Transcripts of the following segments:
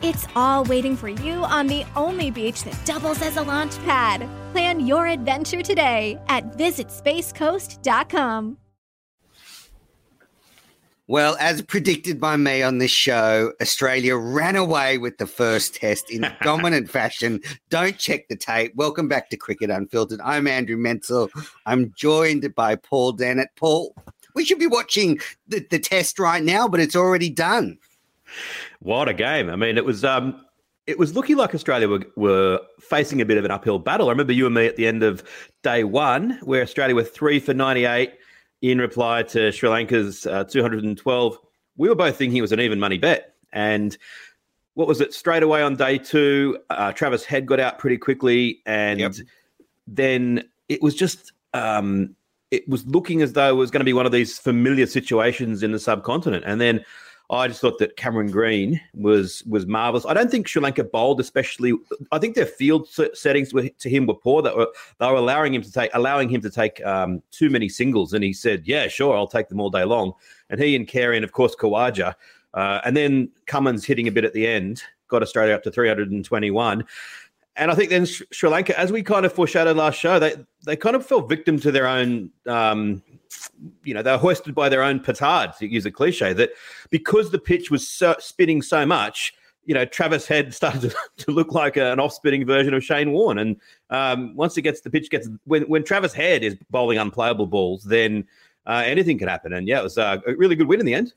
It's all waiting for you on the only beach that doubles as a launch pad. Plan your adventure today at visitspacecoast.com. Well, as predicted by me on this show, Australia ran away with the first test in dominant fashion. Don't check the tape. Welcome back to Cricket Unfiltered. I'm Andrew Menczel. I'm joined by Paul Dennett. Paul, we should be watching the, the test right now, but it's already done. What a game! I mean, it was um, it was looking like Australia were, were facing a bit of an uphill battle. I remember you and me at the end of day one, where Australia were three for ninety eight in reply to Sri Lanka's uh, two hundred and twelve. We were both thinking it was an even money bet, and what was it? Straight away on day two, uh, Travis Head got out pretty quickly, and yep. then it was just um, it was looking as though it was going to be one of these familiar situations in the subcontinent, and then I just thought that Cameron Green was was marvelous. I don't think Sri Lanka bowled especially. I think their field settings were, to him were poor. That were they were allowing him to take allowing him to take um, too many singles, and he said, "Yeah, sure, I'll take them all day long." And he and Carey and of course Khawaja, uh, and then Cummins hitting a bit at the end got Australia up to 321. And I think then Sri Lanka, as we kind of foreshadowed last show, they they kind of fell victim to their own. Um, you know, they were hoisted by their own petard, to use a cliche, that because the pitch was so, spinning so much, you know, Travis Head started to, to look like a, an off-spinning version of Shane Warne. And um, once it gets the pitch gets when when Travis Head is bowling unplayable balls, then uh, anything could happen. And yeah, it was uh, a really good win in the end.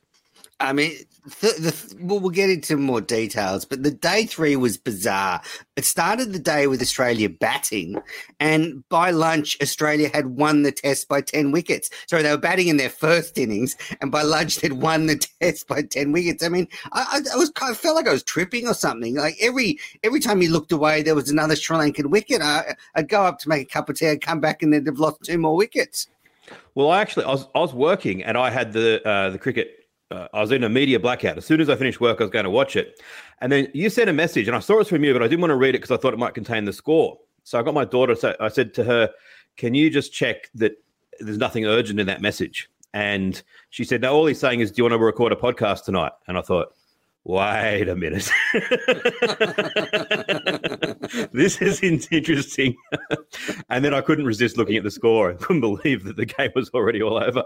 I mean, the, the, well, we'll get into more details, but the day three was bizarre. It started the day with Australia batting, and by lunch, Australia had won the test by 10 wickets. Sorry, they were batting in their first innings, and by lunch, they'd won the test by 10 wickets. I mean, I, I, was, I felt like I was tripping or something. Like every every time you looked away, there was another Sri Lankan wicket. I, would go up to make a cup of tea, I'd come back, and they'd have lost two more wickets. Well, I actually I was I was working and I had the uh, the cricket uh, I was in a media blackout. As soon as I finished work, I was going to watch it. And then you sent a message, and I saw it from you, but I didn't want to read it because I thought it might contain the score. So I got my daughter, so I said to her, Can you just check that there's nothing urgent in that message? And she said, No, all he's saying is, Do you want to record a podcast tonight? And I thought, wait a minute. this is interesting. and then I couldn't resist looking at the score. I couldn't believe that the game was already all over.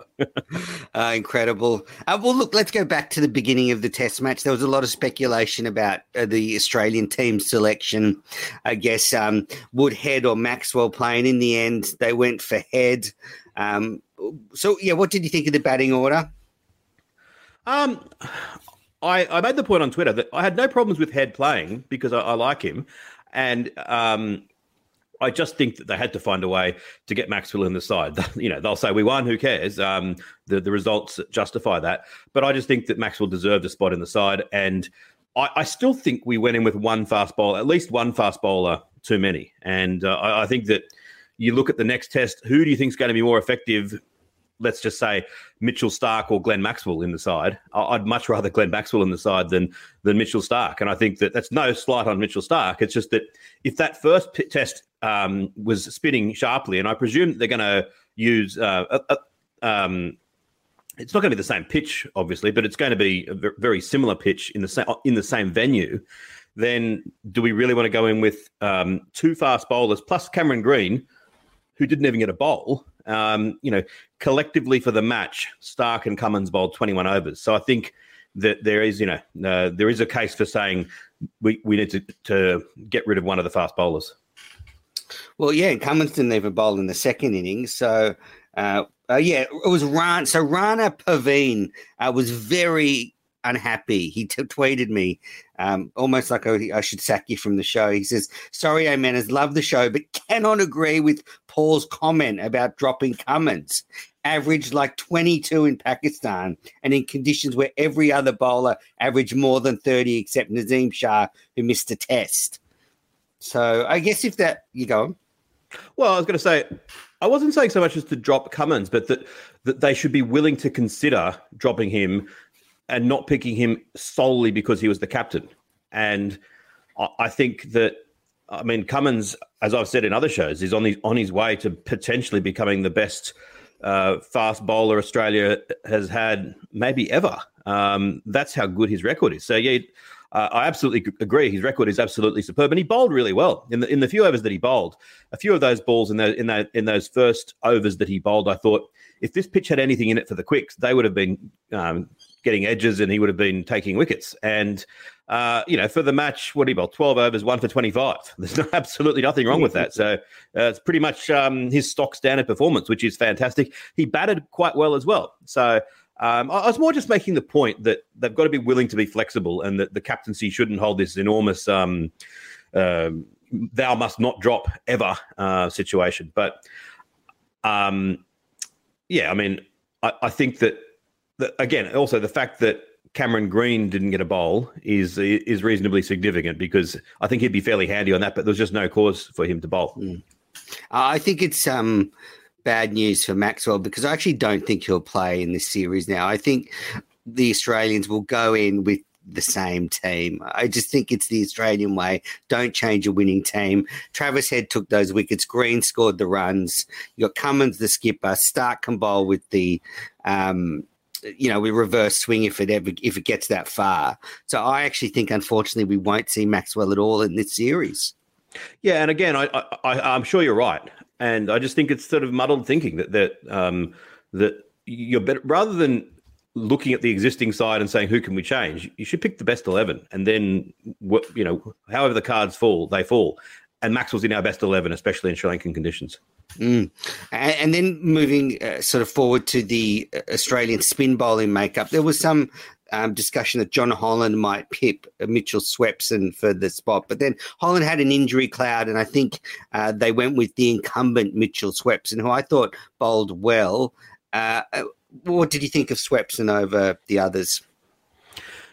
uh, incredible. Uh, well, look, let's go back to the beginning of the test match. There was a lot of speculation about uh, the Australian team selection. I guess um, would Head or Maxwell playing? In the end, they went for Head. Um, so, yeah, what did you think of the batting order? Um, I, I made the point on Twitter that I had no problems with Head playing because I, I like him, and um, I just think that they had to find a way to get Maxwell in the side. you know, they'll say we won, who cares? Um, the the results justify that, but I just think that Maxwell deserved a spot in the side, and I, I still think we went in with one fast bowler, at least one fast bowler too many, and uh, I, I think that you look at the next test. Who do you think is going to be more effective let's just say Mitchell Starc or Glenn Maxwell in the side. I'd much rather Glenn Maxwell in the side than than Mitchell Starc, And I think that that's no slight on Mitchell Starc. It's just that if that first test um, was spinning sharply, and I presume they're going to use uh, a, a, um, it's not going to be the same pitch, obviously, but it's going to be a very similar pitch in the same in the same venue. Then, do we really want to go in with um, two fast bowlers plus Cameron Green, who didn't even get a bowl? Um, you know, collectively for the match, Starc and Cummins bowled 21 overs. So I think that there is, you know, uh, there is a case for saying we, we need to, to get rid of one of the fast bowlers. Well, yeah, Cummins didn't even bowl in the second innings. So, uh, uh, yeah, it was Ran. So Rana Parveen uh, was very unhappy. He t- tweeted me um, almost like I, I, should sack you from the show. He says, Sorry, Amenas, love the show, but cannot agree with Paul's comment about dropping Cummins. Averaged like 22 in Pakistan and in conditions where every other bowler averaged more than 30 except Naseem Shah, who missed a test. So I guess if that, you go on. Well, I was going to say, I wasn't saying so much as to drop Cummins, but that that they should be willing to consider dropping him and not picking him solely because he was the captain. And I think that I mean Cummins, as I've said in other shows, is on his on his way to potentially becoming the best uh, fast bowler Australia has had maybe ever. Um, that's how good his record is. So yeah, uh, I absolutely agree. His record is absolutely superb, and he bowled really well in the in the few overs that he bowled. A few of those balls in those in that in those first overs that he bowled, I thought if this pitch had anything in it for the quicks, they would have been um, getting edges, and he would have been taking wickets. And uh, you know, for the match, what he bowl? Twelve overs, one for twenty-five. There's no, absolutely nothing wrong with that. So uh, it's pretty much um, his stock standard performance, which is fantastic. He batted quite well as well. So um, I, was more just making the point that they've got to be willing to be flexible, and that the captaincy shouldn't hold this enormous um, uh, "thou must not drop ever" uh, situation. But um, yeah, I mean, I, I think that, that again, also the fact that Cameron Green didn't get a bowl is is reasonably significant because I think he'd be fairly handy on that, but there's just no cause for him to bowl. Mm. I think it's um, bad news for Maxwell because I actually don't think he'll play in this series now. I think the Australians will go in with the same team. I just think it's the Australian way. Don't change a winning team. Travis Head took those wickets. Green scored the runs. You got Cummins, the skipper. Starc can bowl with the, um, you know, we reverse swing if it ever if it gets that far. So I actually think, unfortunately, we won't see Maxwell at all in this series. Yeah, and again, I, I, am sure you're right and I just think it's sort of muddled thinking that that um, that you're better rather than looking at the existing side and saying who can we change. You should pick the best eleven, and then you know however the cards fall, they fall. And Maxwell's in our best eleven, especially in Sri Lankan conditions. Mm. And, then moving uh, sort of forward to the uh, Australian spin bowling makeup, there was some um, discussion that Jon Holland might pip Mitchell Swepson for the spot. But then Holland had an injury cloud, and I think uh, they went with the incumbent Mitchell Swepson, who I thought bowled well. Uh, uh, what did you think of Swepson over the others?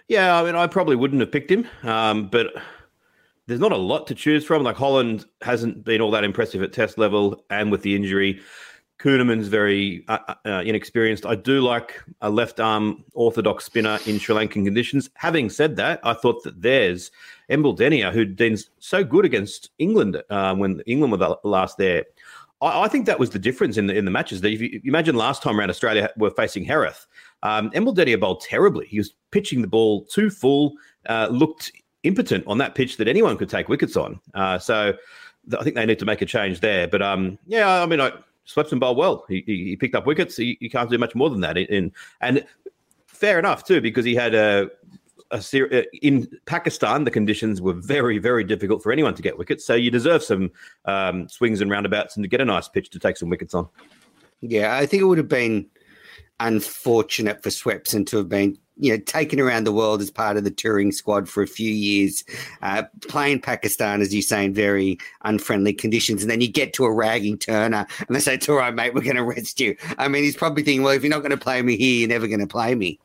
Yeah, I mean, I probably wouldn't have picked him, um, but there's not a lot to choose from. Like Holland hasn't been all that impressive at Test level, and with the injury. Kuhnemann's very uh, uh, uh, inexperienced. I do like a left arm orthodox spinner in Sri Lankan conditions. Having said that, I thought that there's Embuldeniya, who'd been so good against England uh, when England were the last there. I, I, think that was the difference in the in the matches. That if you, if you imagine last time around, Australia were facing Herath. Um, bowled terribly. He was pitching the ball too full, uh, looked impotent on that pitch that anyone could take wickets on. Uh, so th- I think they need to make a change there. But um, yeah, I mean, I Swepson bowled well. He, he, he picked up wickets. He, he, can't do much more than that. In, and fair enough too, because he had a, a ser- uh, in Pakistan. The conditions were very very difficult for anyone to get wickets. So you deserve some um, swings and roundabouts and to get a nice pitch to take some wickets on. Yeah, I think it would have been unfortunate for Swepson to have been you know, taken around the world as part of the touring squad for a few years, uh, playing Pakistan, as you say, in very unfriendly conditions. And then you get to a ragging Turner and they say, It's all right, mate, we're going to rest you. I mean, he's probably thinking, Well, if you're not going to play me here, you're never going to play me.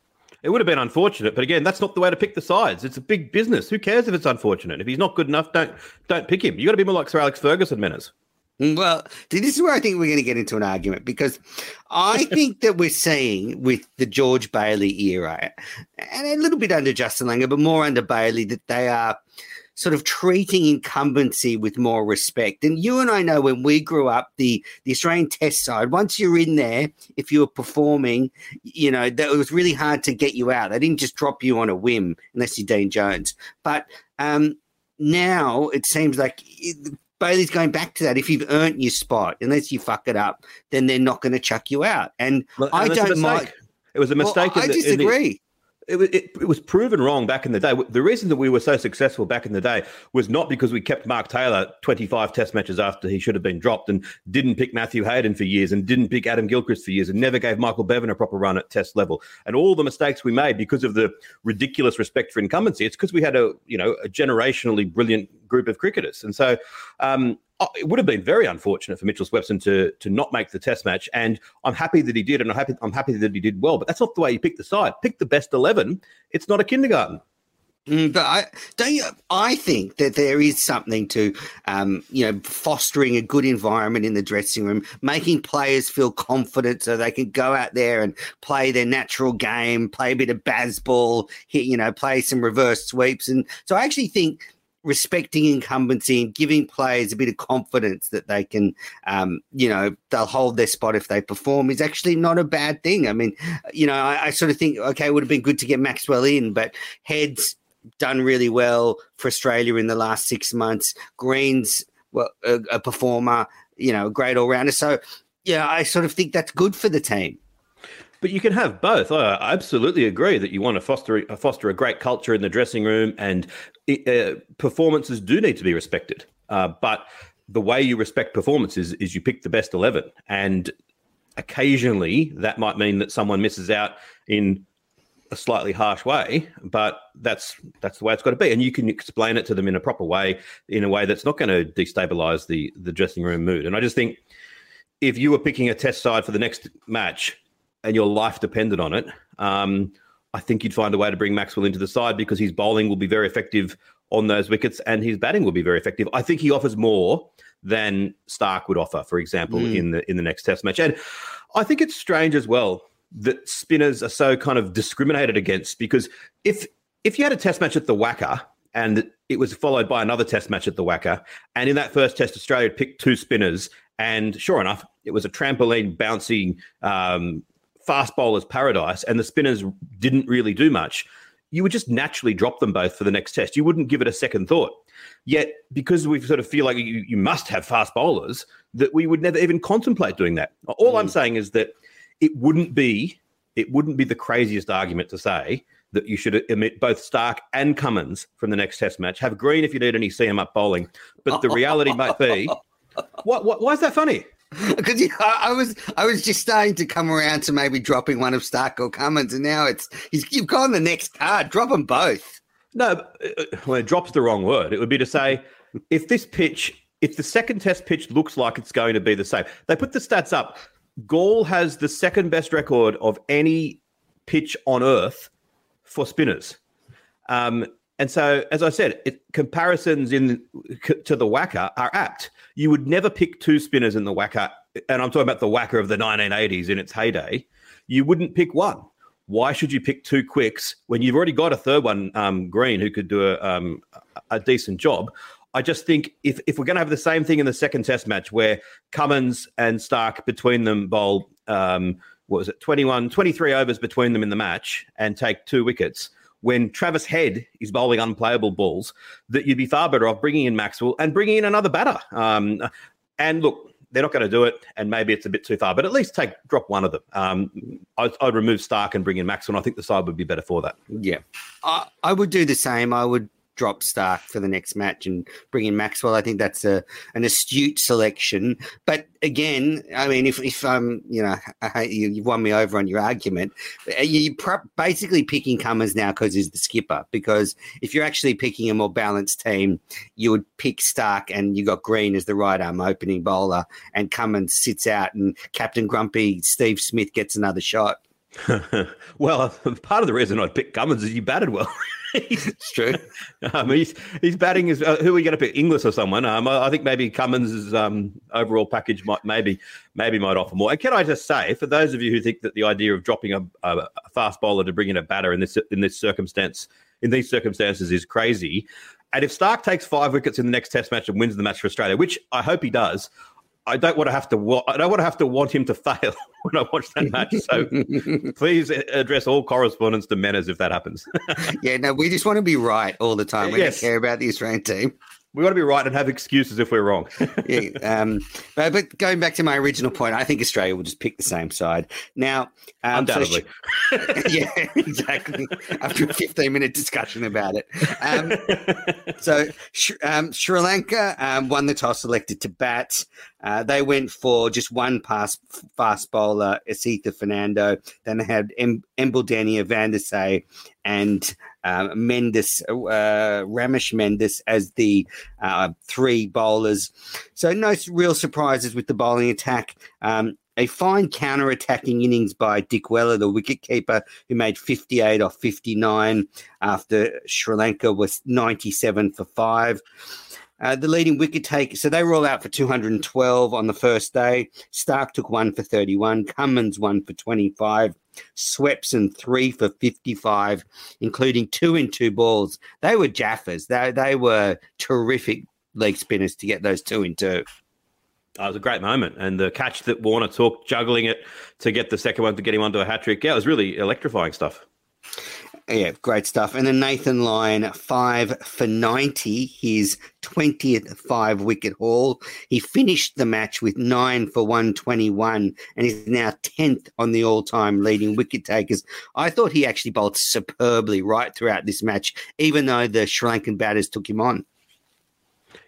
It would have been unfortunate, but again, that's not the way to pick the sides. It's a big business. Who cares if it's unfortunate? If he's not good enough, don't don't pick him. You got to be more like Sir Alex Ferguson, Menners. Well, this is where I think we're going to get into an argument because I think that we're seeing with the George Bailey era, and a little bit under Justin Langer, but more under Bailey, that they are sort of treating incumbency with more respect. And you and I know when we grew up, the, the Australian Test side, once you're in there, if you were performing, you know, that it was really hard to get you out. They didn't just drop you on a whim unless you're Dean Jones. But um, now it seems like Bailey's going back to that. If you've earned your spot, unless you fuck it up, then they're not going to chuck you out. And, and I don't mind. It was a mistake. Well, I disagree it, it, it, was proven wrong back in the day. The reason that we were so successful back in the day was not because we kept Mark Taylor 25 test matches after he should have been dropped and didn't pick Matthew Hayden for years and didn't pick Adam Gilchrist for years and never gave Michael Bevan a proper run at test level. And all the mistakes we made because of the ridiculous respect for incumbency, it's because we had a, you know, a generationally brilliant group of cricketers. And so um, it would have been very unfortunate for Mitchell Swepson to to not make the Test match, and I'm happy that he did, and I'm happy I'm happy that he did well. But that's not the way you pick the side. Pick the best eleven. It's not a kindergarten. Mm, but I don't. You, I think that there is something to, um, you know, fostering a good environment in the dressing room, making players feel confident so they can go out there and play their natural game, play a bit of Bazball, hit, you know, play some reverse sweeps, and so I actually think respecting incumbency and giving players a bit of confidence that they can, um, you know, they'll hold their spot if they perform is actually not a bad thing. I mean, you know, I, I sort of think, okay, it would have been good to get Maxwell in, but heads done really well for Australia in the last six months. Green's well, a, a performer, you know, a great all rounder. So, yeah, I sort of think that's good for the team. But you can have both. I absolutely agree that you want to foster foster a great culture in the dressing room, and uh, performances do need to be respected. Uh, but the way you respect performances is you pick the best eleven, and occasionally that might mean that someone misses out in a slightly harsh way, but that's that's the way it's got to be, and you can explain it to them in a proper way, in a way that's not going to destabilize the the dressing room mood. And I just think if you were picking a test side for the next match and your life depended on it, um, I think you'd find a way to bring Maxwell into the side because his bowling will be very effective on those wickets and his batting will be very effective. I think he offers more than Starc would offer, for example, mm. in the in the next Test match. And I think it's strange as well that spinners are so kind of discriminated against because if if you had a Test match at the WACA and it was followed by another Test match at the WACA, and in that first Test, Australia picked two spinners, and sure enough, it was a trampoline bouncing um, fast bowler's paradise and the spinners didn't really do much, you would just naturally drop them both for the next test. You wouldn't give it a second thought. Yet, because we sort of feel like you, you must have fast bowlers, that we would never even contemplate doing that. All mm. I'm saying is that it wouldn't be it wouldn't be the craziest argument to say that you should emit both Starc and Cummins from the next Test match. Have Green if you need any seam up bowling, but the reality might be, what, what, why is that funny? Because you know, I was I was just starting to come around to maybe dropping one of Starc or Cummins, and now it's you've gone the next card. Drop them both. No, uh, well, it drops the wrong word. It would be to say if this pitch, if the second test pitch looks like it's going to be the same, they put the stats up. Galle has the second best record of any pitch on earth for spinners. Um, and so, as I said, it, comparisons in to the WACA are apt. You would never pick two spinners in the WACA, and I'm talking about the WACA of the 1980s in its heyday. You wouldn't pick one. Why should you pick two quicks when you've already got a third one, um, Green, who could do a, um, a decent job? I just think if, if we're going to have the same thing in the second test match where Cummins and Starc between them bowl, um, what was it, 21, 23 overs between them in the match and take two wickets, when Travis Head is bowling unplayable balls, that you'd be far better off bringing in Maxwell and bringing in another batter. Um, and look, they're not going to do it, and maybe it's a bit too far, but at least take drop one of them. Um, I'd, I'd, remove Starc and bring in Maxwell. And I think the side would be better for that. Yeah, I, I would do the same. I would drop Starc for the next match and bring in Maxwell. I think that's a an astute selection. But again, I mean, if if um, you know, you, you've won me over on your argument. Uh, you're basically picking Cummins now because he's the skipper. Because if you're actually picking a more balanced team, you would pick Starc and you got Green as the right arm opening bowler, and Cummins sits out, and Captain Grumpy Steve Smith gets another shot. well, part of the reason I picked Cummins is he batted well. it's true. Um, he's he's batting is uh, who are you going to pick? Inglis or someone? Um, I, I think maybe Cummins' um, overall package might maybe maybe might offer more. And can I just say, for those of you who think that the idea of dropping a, a, a fast bowler to bring in a batter in this in this circumstance in these circumstances is crazy, and if Starc takes five wickets in the next Test match and wins the match for Australia, which I hope he does, I don't want to have to. I don't want to have to want him to fail when I watch that match. So please address all correspondence to Menners if that happens. yeah, no, we just want to be right all the time. We yes. don't care about the Australian team we want to be right and have excuses if we're wrong. yeah, um, but, but, going back to my original point, I think Australia will just pick the same side. Now, um, undoubtedly. So sh- yeah, exactly. After a 15 minute discussion about it. Um, so sh- um, Sri Lanka um, won the toss, elected to bat. Uh, they went for just one pass fast bowler, Asitha Fernando. Then they had em- Vandersay, and uh, Mendis, uh, Ramesh Mendis as the uh, three bowlers. So no real surprises with the bowling attack. Um, a fine counter-attacking innings by Dickwella, the wicketkeeper, who made 58 off 59 after Sri Lanka was 97 for five. Uh, the leading wicket taker, so they were all out for 212 on the first day. Starc took one for 31, Cummins one for 25, Swepson three for 55, including two in two balls. They were jaffers. They, they were terrific leg spinners to get those two in two. It was a great moment. And the catch that Warner took, juggling it to get the second one to get him onto a hat trick, yeah, it was really electrifying stuff. Yeah, great stuff. And then Nathan Lyon, five for 90, his 20th five wicket haul. He finished the match with nine for 121 and is now 10th on the all time leading wicket takers. I thought he actually bowled superbly right throughout this match, even though the Sri Lankan batters took him on.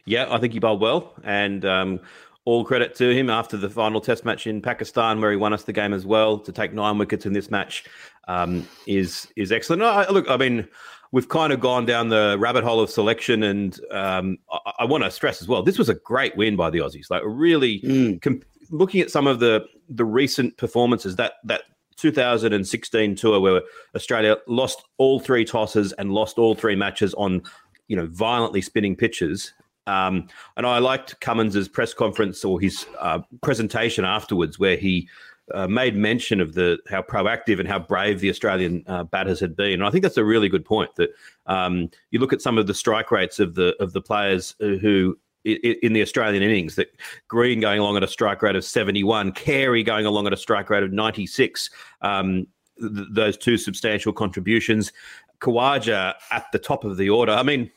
Yeah, I think he bowled well. And, um, all credit to him after the final test match in Pakistan, where he won us the game as well. To take nine wickets in this match um, is is excellent. I, look, I mean, we've kind of gone down the rabbit hole of selection, and um, I, I want to stress as well. This was a great win by the Aussies. Like really, mm. com- looking at some of the the recent performances that that 2016 tour where Australia lost all three tosses and lost all three matches on you know violently spinning pitches um, and I liked Cummins's press conference or his uh, presentation afterwards, where he uh, made mention of the how proactive and how brave the Australian uh, batters had been. And I think that's a really good point. That um, you look at some of the strike rates of the of the players who in the Australian innings that Green going along at a strike rate of 71, Carey going along at a strike rate of 96. Um, th- those two substantial contributions. Khawaja at the top of the order. I mean,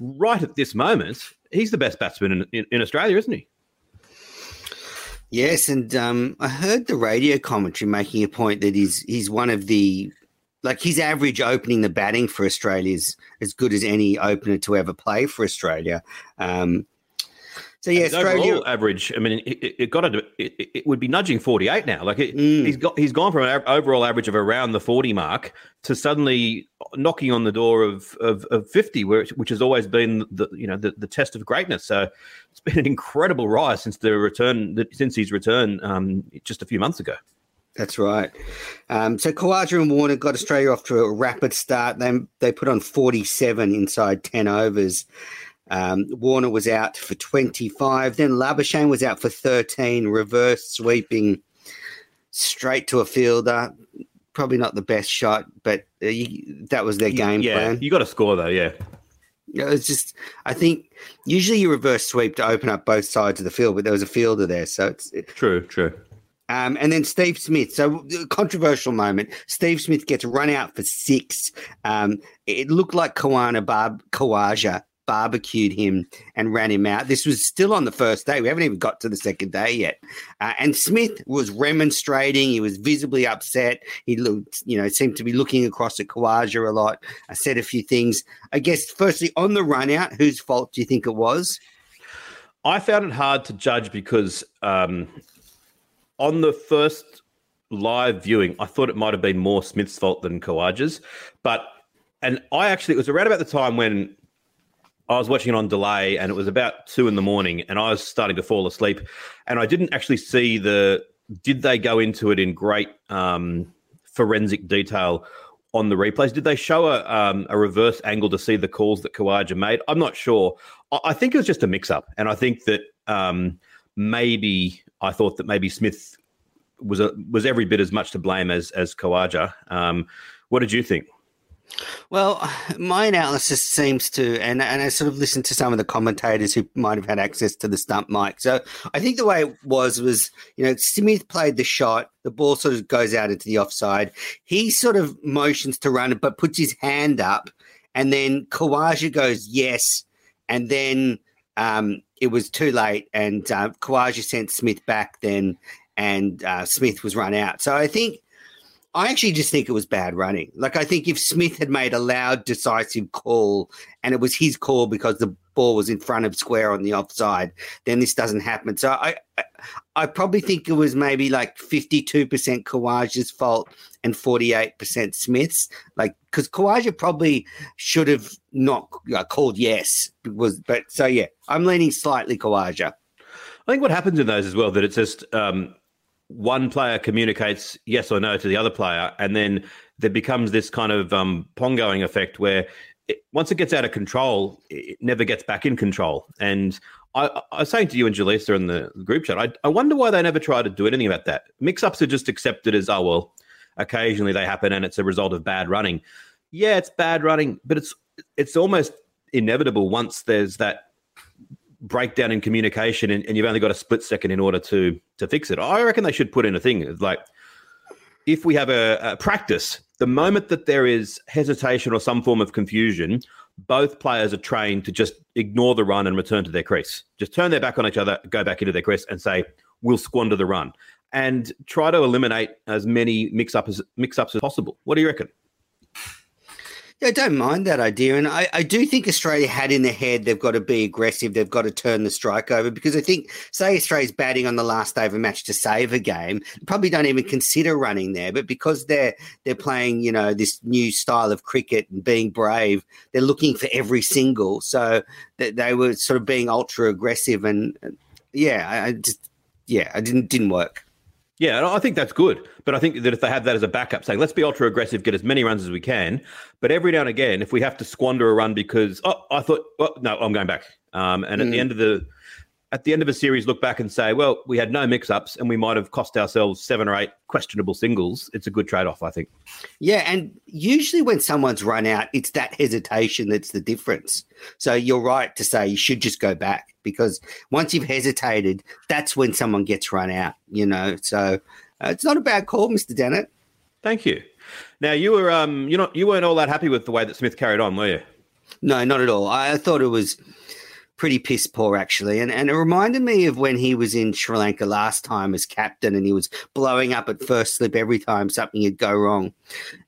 right at this moment, he's the best batsman in, in, in Australia, isn't he? Yes, and um, I heard the radio commentary making a point that he's he's one of the like his average opening the batting for Australia is as good as any opener to ever play for Australia. Um, so yeah, Australia average. I mean, it, it got to, it, it, would be nudging forty eight now. Like it, mm. he's got he's gone from an overall average of around the forty mark to suddenly knocking on the door of of, of fifty, which which has always been the you know the, the test of greatness. So it's been an incredible rise since the return since his return um, just a few months ago. That's right. Um, so Khawaja and Warner got Australia off to a rapid start. They they put on forty seven inside ten overs. Um, Warner was out for 25. Then Labuschagne was out for 13, reverse sweeping straight to a fielder. Probably not the best shot, but uh, you, that was their game yeah, plan. You got to score though, yeah. It was just, I think usually you reverse sweep to open up both sides of the field, but there was a fielder there, so it's true, true. Um, and then Steve Smith. So controversial moment. Steve Smith gets run out for six. Um, it looked like Kawana Bab Khawaja barbecued him and ran him out. This was still on the first day. We haven't even got to the second day yet. Uh, and Smith was remonstrating. He was visibly upset. He looked, you know, seemed to be looking across at Khawaja a lot. I said a few things. I guess, firstly, on the run out, whose fault do you think it was? I found it hard to judge because um, on the first live viewing, I thought it might have been more Smith's fault than Khawaja's. But and I actually it was around about the time when I was watching it on delay and it was about two in the morning and I was starting to fall asleep and I didn't actually see the did they go into it in great um, forensic detail on the replays? Did they show a, um, a reverse angle to see the calls that Khawaja made? I'm not sure. I, think it was just a mix up. And I think that um, maybe I thought that maybe Smith was a, was every bit as much to blame as as Khawaja. Um, what did you think? Well, my analysis seems to, and, and I sort of listened to some of the commentators who might have had access to the stump mic. So I think the way it was was, you know, Smith played the shot, the ball sort of goes out into the offside. He sort of motions to run but puts his hand up, and then Khawaja goes yes, and then um, it was too late, and uh, Khawaja sent Smith back then, and uh, Smith was run out. So I think I actually just think it was bad running. Like I think if Smith had made a loud, decisive call and it was his call because the ball was in front of square on the offside, then this doesn't happen. So I, I, probably think it was maybe like fifty-two percent Khawaja's fault and forty-eight percent Smith's. Like because Khawaja probably should have not uh, called yes. Was but so yeah, I'm leaning slightly Khawaja. I think what happens in those as well that it's just. Um, one player communicates yes or no to the other player, and then there becomes this kind of um, pong-going effect where it, once it gets out of control, it never gets back in control. And I, I was saying to you and Jaleesa in the group chat, I, I wonder why they never try to do anything about that. Mix-ups are just accepted as, oh, well, occasionally they happen and it's a result of bad running. Yeah, it's bad running, but it's it's almost inevitable once there's that breakdown in communication and, and, you've only got a split second in order to to fix it. I reckon they should put in a thing like if we have a, a practice, the moment that there is hesitation or some form of confusion, both players are trained to just ignore the run and return to their crease. Just turn their back on each other, go back into their crease, and say, "We'll squander the run," and try to eliminate as many mix-ups mix-ups as possible. What do you reckon? Yeah, I don't mind that idea. And I, I do think Australia had in their head they've got to be aggressive, they've got to turn the strike over because I think, say, Australia's batting on the last day of a match to save a game, probably don't even consider running there. But because they're they're playing, you know, this new style of cricket and being brave, they're looking for every single. So they, they were sort of being ultra aggressive. And yeah, I, I just, yeah, it didn't didn't work. Yeah, I think that's good. But I think that if they have that as a backup, saying let's be ultra aggressive, get as many runs as we can, but every now and again, if we have to squander a run because oh, I thought, well, no, I'm going back, um, and mm. at the mm. end of the at the end of a series, look back and say, well, we had no mix-ups, and we might have cost ourselves seven or eight questionable singles. It's a good trade-off, I think. Yeah, and usually when someone's run out, it's that hesitation that's the difference. So you're right to say you should just go back because once you've hesitated, that's when someone gets run out. You know, so uh, it's not a bad call, Mister Dennett. Thank you. Now you were um you not you weren't all that happy with the way that Smith carried on, were you? No, not at all. I thought it was pretty piss poor actually, and and it reminded me of when he was in Sri Lanka last time as captain, and he was blowing up at first slip every time something would go wrong.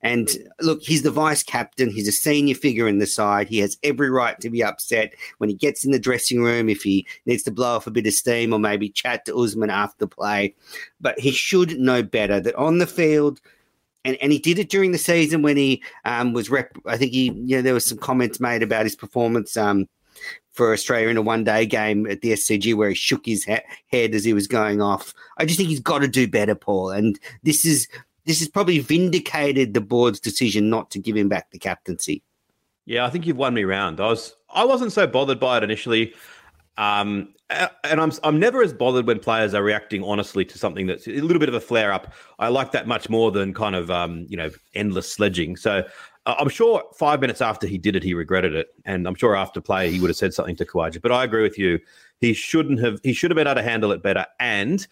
And look, he's the vice captain. He's a senior figure in the side. He has every right to be upset when he gets in the dressing room if he needs to blow off a bit of steam or maybe chat to Usman after play. But he should know better that on the field and, and he did it during the season when he um, was rep. I think he, you know, there was some comments made about his performance um, for Australia in a one day game at the SCG where he shook his he- head as he was going off. I just think he's got to do better, Paul. And this is this has probably vindicated the board's decision not to give him back the captaincy. Yeah, I think you've won me round. I was I wasn't so bothered by it initially. Um, and I'm I'm never as bothered when players are reacting honestly to something that's a little bit of a flare up. I like that much more than kind of um, you know endless sledging. So I'm sure five minutes after he did it, he regretted it, and I'm sure after play he would have said something to Khawaja. But I agree with you; he shouldn't have. He should have been able to handle it better, and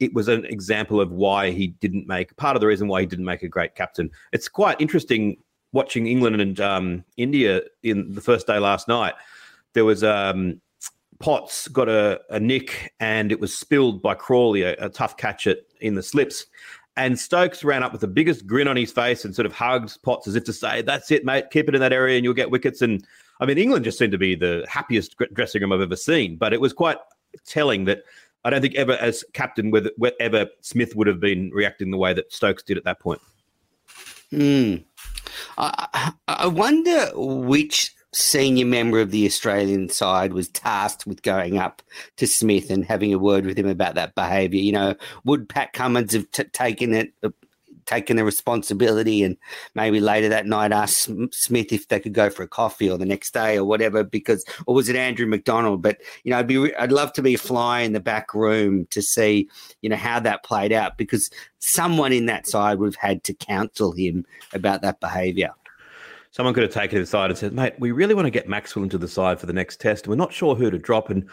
it was an example of why he didn't make part of the reason why he didn't make a great captain. It's quite interesting watching England and um, India in the first day last night. There was um, Potts got a, a, nick, and it was spilled by Crawley, a, a tough catch it in the slips. And Stokes ran up with the biggest grin on his face and sort of hugged Potts as if to say, That's it, mate. Keep it in that area and you'll get wickets. And I mean, England just seemed to be the happiest dressing room I've ever seen. But it was quite telling that I don't think ever, as captain, whether, Smith would have been reacting the way that Stokes did at that point. Hmm. I, I wonder which senior member of the Australian side was tasked with going up to Smith and having a word with him about that behaviour. You know, would Pat Cummins have t- taken it, uh, taken the responsibility, and maybe later that night ask Smith if they could go for a coffee or the next day or whatever? Because, or was it Andrew McDonald? But you know, I'd be, I'd love to be a fly in the back room to see, you know, how that played out because someone in that side would have had to counsel him about that behaviour someone could have taken it aside and said, mate, we really want to get Maxwell into the side for the next test. We're not sure who to drop. And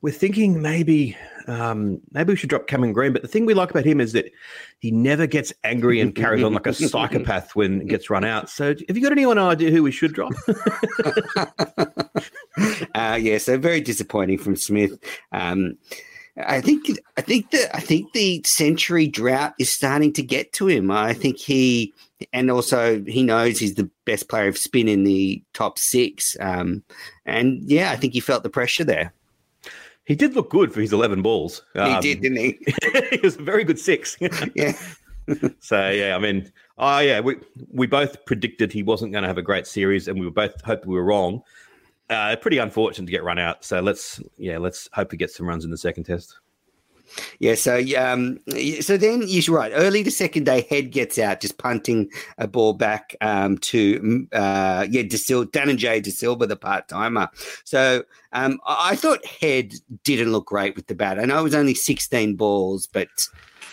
we're thinking maybe um, maybe we should drop Cameron Green. But the thing we like about him is that he never gets angry and carries on like a psychopath when it gets run out. So have you got anyone idea who we should drop? uh, yeah, so very disappointing from Smith. Um, I think I think the I think the century drought is starting to get to him. I think he and also he knows he's the best player of spin in the top six. Um, and yeah, I think he felt the pressure there. He did look good for his eleven balls. Um, he did, didn't he? he was a very good six. yeah. so yeah, I mean, oh yeah, we we both predicted he wasn't going to have a great series, and we were both hoped we were wrong uh, pretty unfortunate to get run out. So let's yeah, let's hope he gets some runs in the second test. Yeah, so um, so then you're right. Early the second day, Head gets out, just punting a ball back um, to uh, yeah, DeSil- Dhananjaya De Silva, the part timer. So um, I thought Head didn't look great with the bat. I know it was only 16 balls, but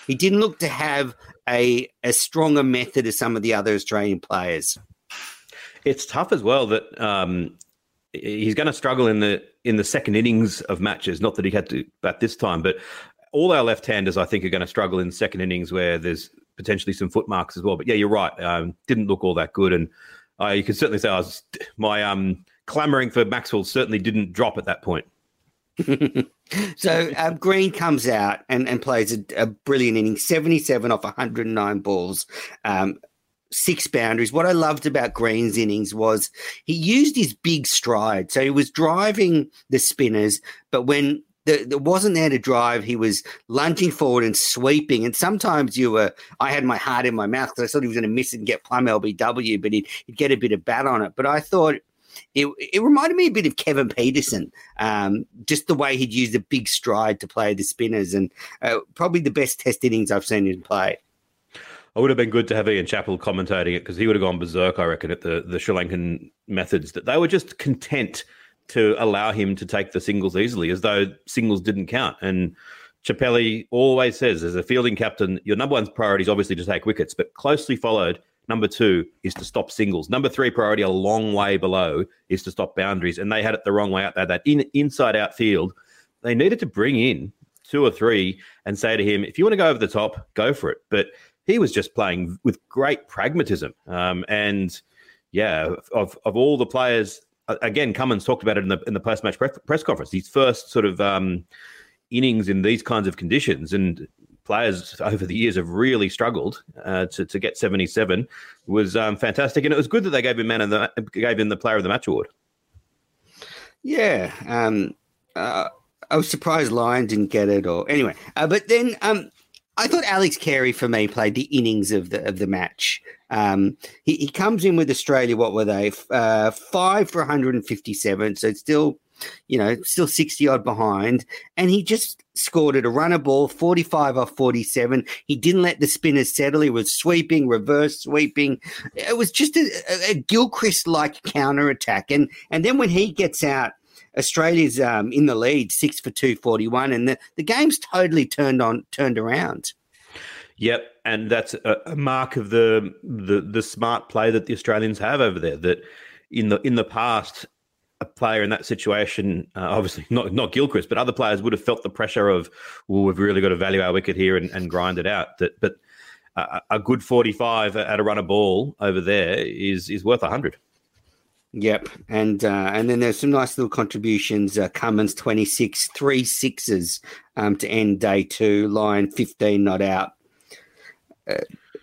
he didn't look to have a a stronger method as some of the other Australian players. It's tough as well that um, he's going to struggle in the in the second innings of matches. Not that he had to at this time, but all our left-handers, I think, are going to struggle in second innings where there's potentially some foot marks as well. But yeah, you're right. Um, didn't look all that good, and uh, you can certainly say I was my um, clamoring for Maxwell certainly didn't drop at that point. so um, Green comes out and, and plays a, a, brilliant inning, 77 off 109 balls. Um, six boundaries. What I loved about Green's innings was he used his big stride. So he was driving the spinners, but when that wasn't there to drive. He was lunging forward and sweeping. And sometimes you were, I had my heart in my mouth because I thought he was going to miss it and get plum LBW, but he'd, he'd, get a bit of bat on it. But I thought it, it reminded me a bit of Kevin Pietersen, um, just the way he'd use a big stride to play the spinners, and uh, probably the best test innings I've seen him play. I would have been good to have Ian Chappell commentating it because he would have gone berserk, I reckon, at the, the Sri Lankan methods that they were just content to allow him to take the singles easily, as though singles didn't count. And Chappelli always says, as a fielding captain, your number one priority is obviously to take wickets, but closely followed, number two is to stop singles. Number three priority, a long way below, is to stop boundaries. And they had it the wrong way out there. That in, inside out field, they needed to bring in two or three and say to him, if you want to go over the top, go for it. But he was just playing with great pragmatism. Um, and yeah, of, of all the players again, Cummins talked about it in the in the post match press conference. His first sort of um, innings in these kinds of conditions, and players over the years have really struggled uh, to to get seventy seven. Was um, fantastic, and it was good that they gave him man of the gave him the player of the match award. Yeah, um, uh, I was surprised Lyon didn't get it, or anyway. Uh, but then um, I thought Alex Carey for me played the innings of the of the match. Um, he, he comes in with Australia. What were they? Uh, five for 157. So it's still, you know, still 60 odd behind. And he just scored at a runner ball, 45 off 47. He didn't let the spinners settle. He was sweeping, reverse sweeping. It was just a, a Gilchrist like counter attack. And and then when he gets out. Australia's um, in the lead, six for two forty one, and the, the game's totally turned on, turned around. Yep, and that's a, a, mark of the, the the smart play that the Australians have over there. That in the in the past, a player in that situation, uh, obviously not not Gilchrist, but other players would have felt the pressure of, well, we've really got to value our wicket here and, and grind it out. That, but a, a good forty five at a run of ball over there is is worth hundred. Yep, and uh, and then there's some nice little contributions. Uh, Cummins twenty six, three sixes um, to end day two. Lyon fifteen not out. Uh,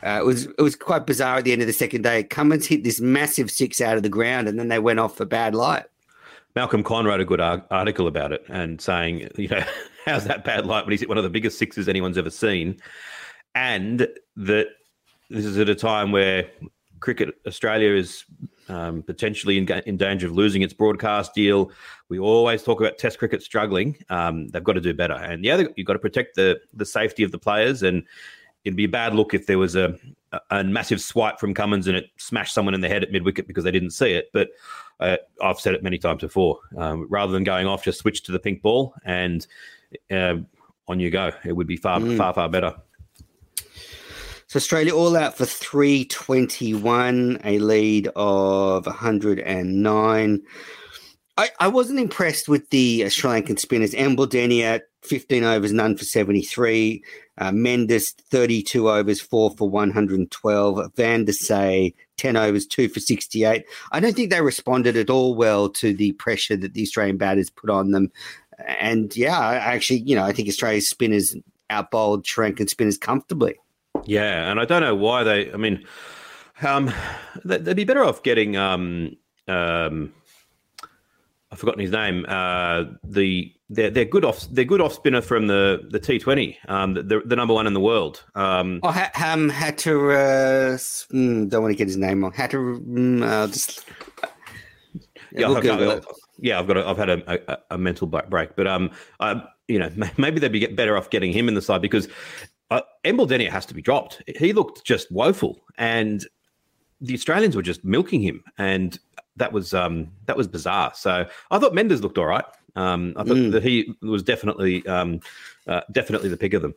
uh, it was it was quite bizarre at the end of the second day. Cummins hit this massive six out of the ground, and then they went off for bad light. Malcolm Conn wrote a good article about it and saying, you know, how's that bad light when he's hit one of the biggest sixes anyone's ever seen, and that this is at a time where cricket Australia is um, potentially in, in, danger of losing its broadcast deal. We always talk about Test cricket struggling. Um, they've got to do better, and yeah, you've got to protect the the safety of the players. And it'd be a bad look if there was a a massive swipe from Cummins and it smashed someone in the head at mid wicket because they didn't see it. But uh, I've said it many times before. Um, rather than going off, just switch to the pink ball and uh, on you go. It would be far mm. far far better. So Australia all out for 321, a lead of 109. I, I wasn't impressed with the Sri Lankan spinners. Embuldeniya, 15 overs, none for 73. Uh, Mendis, 32 overs, four for 112. Vandersay, 10 overs, two for 68. I don't think they responded at all well to the pressure that the Australian batters put on them. And yeah, actually, you know, I think Australia's spinners outbowled Sri Lankan spinners comfortably. Yeah, and I don't know why they. I mean, um, they'd be better off getting um, um, I've forgotten his name. Uh, the they're, they're good off they're good off spinner from the the T Twenty, um, the, the number one in the world. Um, oh, ha- um, had to uh, mm, don't want to get his name wrong. Had to mm, uh, just yeah, I've, got, yeah, I've got a, I've had a, a, a mental break, but um, I, you know, maybe they'd be get better off getting him in the side because uh, has to be dropped. He looked just woeful, and the Australians were just milking him, and that was um, that was bizarre. So I thought Mendis looked all right. Um, I thought mm. that he was definitely um, uh, definitely the pick of them.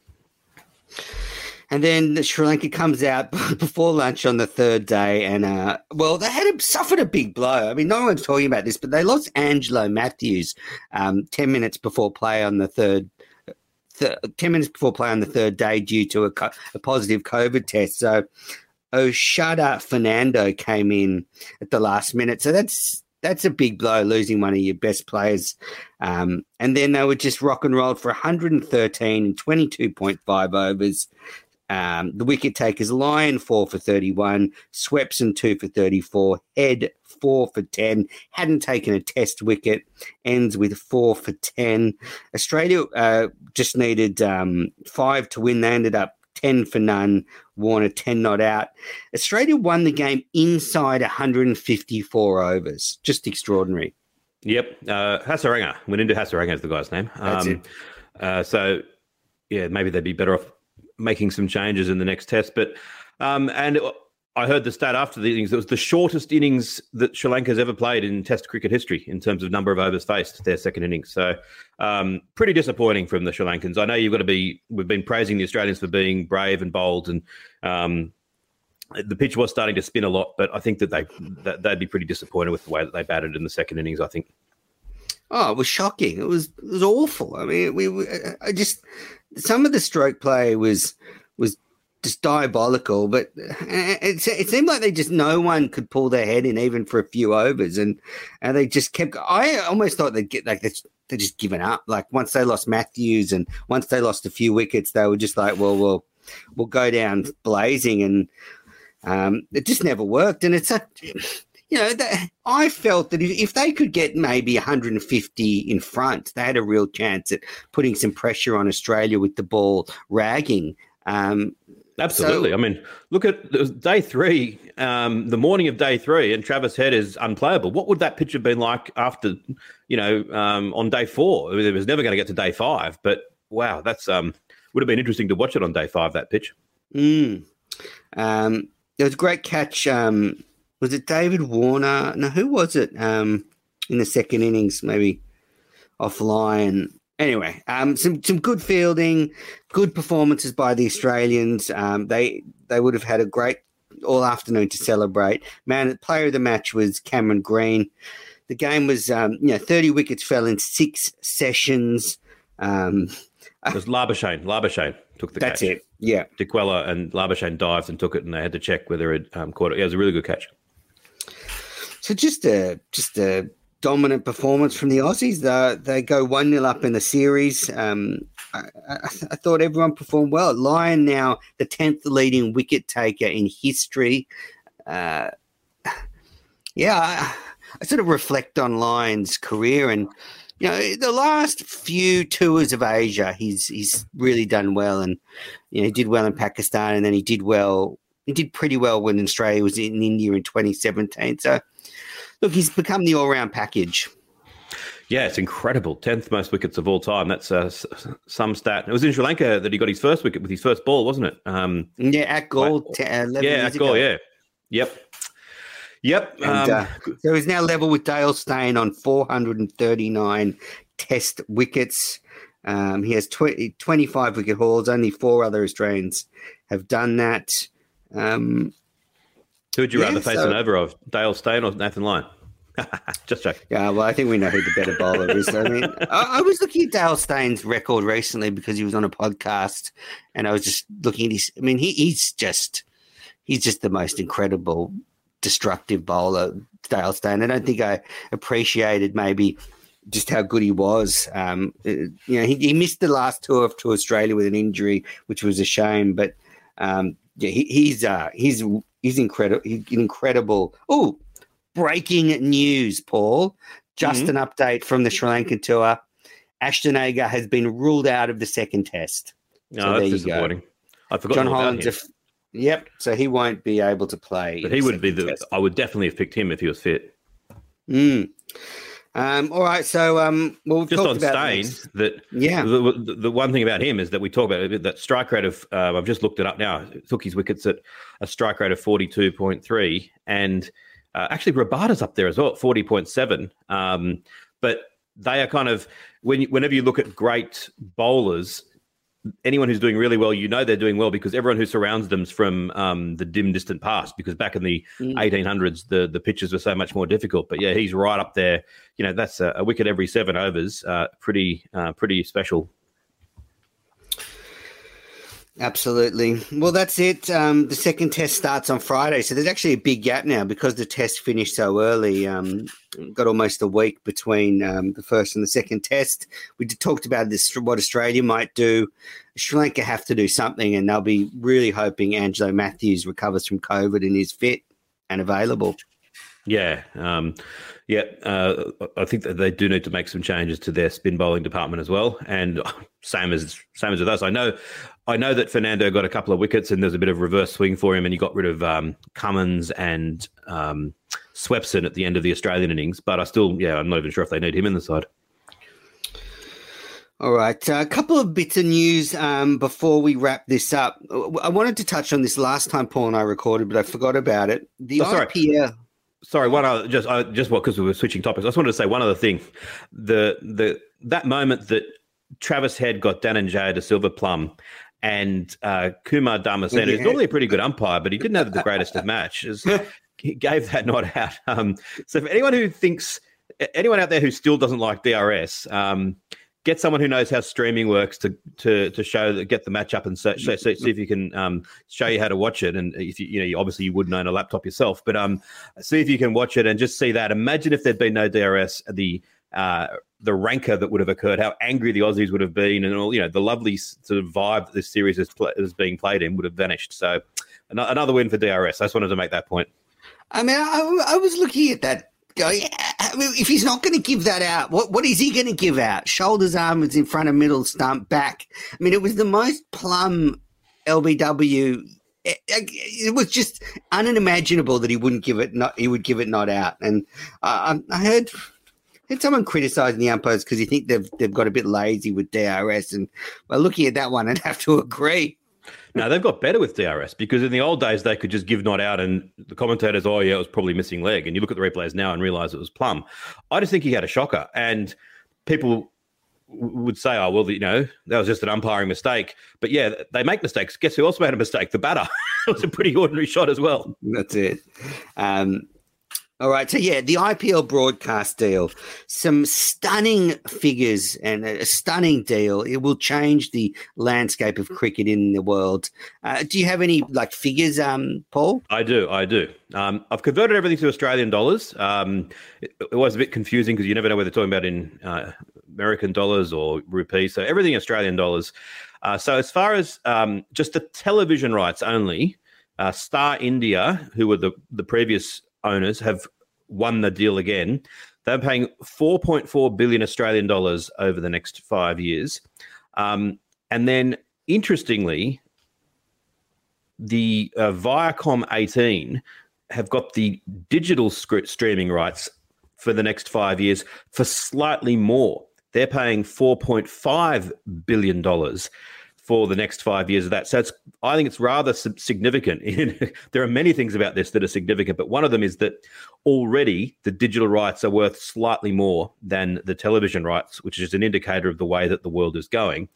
And then Sri Lanka comes out before lunch on the third day, and uh, well, they had a, suffered a big blow. I mean, no one's talking about this, but they lost Angelo Mathews um, ten minutes before play on the third. Th- 10 minutes before play on the third day due to a, co- a positive COVID test. So Oshada Fernando came in at the last minute. So that's that's a big blow, losing one of your best players. Um, and then they were just rock and rolled for 113 and 22.5 overs. Um, the wicket takers Lyon four for 31, Swepson two for 34, Head four for 10, hadn't taken a test wicket, ends with four for 10. Australia uh, just needed um, five to win. They ended up 10 for none, Warner 10 not out. Australia won the game inside 154 overs. Just extraordinary. Yep. Uh, Hasaranga. Went into Hasaranga is the guy's name. That's um, it. Uh, so, yeah, maybe they'd be better off making some changes in the next test. But um, and I heard the stat after the innings. It was the shortest innings that Sri Lanka's ever played in Test cricket history in terms of number of overs faced. Their second innings, so um, pretty disappointing from the Sri Lankans. I know you've got to be. We've been praising the Australians for being brave and bold, and um, the pitch was starting to spin a lot. But I think that they that they'd be pretty disappointed with the way that they batted in the second innings. I think. Oh, it was shocking. It was it was awful. I mean, we, we I just some of the stroke play was was just diabolical. But it, it seemed like they just no one could pull their head in even for a few overs, and and they just kept. I almost thought they'd get like they they just given up. Like once they lost Mathews and once they lost a few wickets, they were just like, well, we'll we'll go down blazing, and um, it just never worked. And it's a you know, I felt that if they could get maybe 150 in front, they had a real chance at putting some pressure on Australia with the ball ragging. Um, Absolutely. So, I mean, look at day three, um, the morning of day three, and Travis Head is unplayable. What would that pitch have been like after, you know, um, on day four? I mean, it was never going to get to day five, but wow, that's um, would have been interesting to watch it on day five. That pitch. Mm. Um, there was a great catch. Um, was it David Warner? No, who was it? Um, in the second innings, maybe offline anyway, um, some some good fielding, good performances by the Australians. Um, they they would have had a great all afternoon to celebrate. Man, the player of the match was Cameron Green. The game was, um, you know, thirty wickets fell in six sessions. Um, it was Labuschagne. Labuschagne took the that's catch. That's it. Yeah, Dickwella and Labuschagne dived and took it, and they had to check whether it um, caught it. Yeah, it was a really good catch. So just a just a dominant performance from the Aussies. They, they go 1 0 up in the series. Um, I, I, I, thought everyone performed well. Lyon now the 10th leading wicket taker in history. Uh, yeah, I, I, sort of reflect on Lyon's career and. You know, the last few tours of Asia, he's he's really done well, and you know, he did well in Pakistan, and then he did well. He did pretty well when Australia was in India in 2017. So, look, he's become the all round package. Yeah, it's incredible. Tenth most wickets of all time. That's uh, some stat. It was in Sri Lanka that he got his first wicket with his first ball, wasn't it? Um, yeah, at Galle. T- uh, yeah, at Galle. Yeah. Yep. Yep. And, um, uh, so he's now level with Dale Steyn on 439 Test wickets. Um, he has 20, 25 wicket hauls. Only four other Australians have done that. Um, who would you yeah, rather face so, an over of, Dale Steyn or Nathan Lyon? Just joking. Yeah, well, I think we know who the better bowler is. I mean, I, I, was looking at Dale Steyn's record recently because he was on a podcast, and I was just looking at his. I mean, he, he's just he's just the most incredible destructive bowler, Dale Steyn. I don't think I appreciated maybe just how good he was. Um, uh, you know, he, he, missed the last tour to Australia with an injury, which was a shame. But um, yeah, he, he's uh, he's he's incredible. Incredible. Oh, breaking news, Paul. Just mm-hmm. an update from the Sri Lankan tour. Ashton Agar has been ruled out of the second test. No, so that's disappointing. I forgot. Jon Holland. Def- yep. So he won't be able to play. But he would be the. Test. I would definitely have picked him if he was fit. Mm. Um, all right, so um, well, we've Just talked on about Steyn, this. that Yeah. the, the, the one thing about him is that we talk about it, that strike rate of uh, I've just looked it up now. Took his wickets at a strike rate of forty two point three, and uh, actually Rabada's up there as well, forty point seven. Um, but they are kind of when whenever you look at great bowlers, anyone who's doing really well, you know they're doing well because everyone who surrounds them's from um, the dim, distant past. Because back in the Mm. 1800s, the the pitches were so much more difficult. But yeah, he's right up there. You know, that's a, a wicket every seven overs. Uh, pretty uh, pretty special. Absolutely. Well, that's it. Um, the second test starts on Friday, so there's actually a big gap now because the test finished so early. Um, got almost a week between um, the first and the second test. We talked about this, what Australia might do. Sri Lanka have to do something, and they'll be really hoping Angelo Mathews recovers from COVID and is fit and available. Yeah, um, yeah. Uh, I think that they do need to make some changes to their spin bowling department as well. And same as same as with us, I know, I know that Fernando got a couple of wickets and there's a bit of reverse swing for him, and he got rid of um, Cummins and um, Swepson at the end of the Australian innings. But I still, yeah, I'm not even sure if they need him in the side. All right, uh, a couple of bits of news um, before we wrap this up. I wanted to touch on this last time Paul and I recorded, but I forgot about it. The Oh. IPL. Sorry, one other just uh, just what because we were switching topics. I just wanted to say one other thing. The the that moment that Travis Head got Dhananjaya to Silver Plum and uh, Kumar Dharmasena, who's normally a pretty good umpire, but he didn't have the greatest of matches. He gave that not out. Um, so for anyone who thinks anyone out there who still doesn't like DRS, um, get someone who knows how streaming works to to to show that get the match up and so, so, so, see if you can um, show you how to watch it. And if you you know you, obviously you wouldn't own a laptop yourself, but um, see if you can watch it and just see that. Imagine if there'd been no DRS, the uh, the rancor that would have occurred, how angry the Aussies would have been, and all you know the lovely sort of vibe that this series is, pl- is being played in would have vanished. So an- another win for DRS. I just wanted to make that point. I mean, I, I was looking at that if he's not going to give that out, what, what is he going to give out? Shoulders, arms in front of middle stump, back. I mean, it was the most plum LBW. Eh, it, it was just unimaginable that he wouldn't give it not he would give it not out. And I, I heard heard someone criticizing the umpires because you think they've they've got a bit lazy with DRS. And by looking at that one, I'd have to agree. No, they've got better with DRS because in the old days they could just give not out, and the commentators, oh yeah, it was probably missing leg, and you look at the replays now and realize it was plum. I just think he had a shocker, and people would say, oh well, you know, that was just an umpiring mistake. But yeah, they make mistakes. Guess who else made a mistake? The batter. it was a pretty ordinary shot as well. That's it. Um, all right. So, yeah, the IPL broadcast deal, some stunning figures and a stunning deal. It will change the landscape of cricket in the world. Uh, do you have any like figures, um, Paul? I do, I do. Um, I've converted everything to Australian dollars. Um, it, it was a bit confusing because you never know whether they're talking about in uh, American dollars or rupees. So everything Australian dollars. Uh, so as far as um, just the television rights only, uh, Star India, who were the the previous owners, have won the deal again. They're paying 4.4 billion Australian dollars over the next five years, um, and then interestingly, the uh, Viacom 18 have got the digital script streaming rights for the next five years for slightly more. They're paying $4.5 billion for the next five years of that. So I think it's rather significant. there are many things about this that are significant, but one of them is that already the digital rights are worth slightly more than the television rights, which is an indicator of the way that the world is going.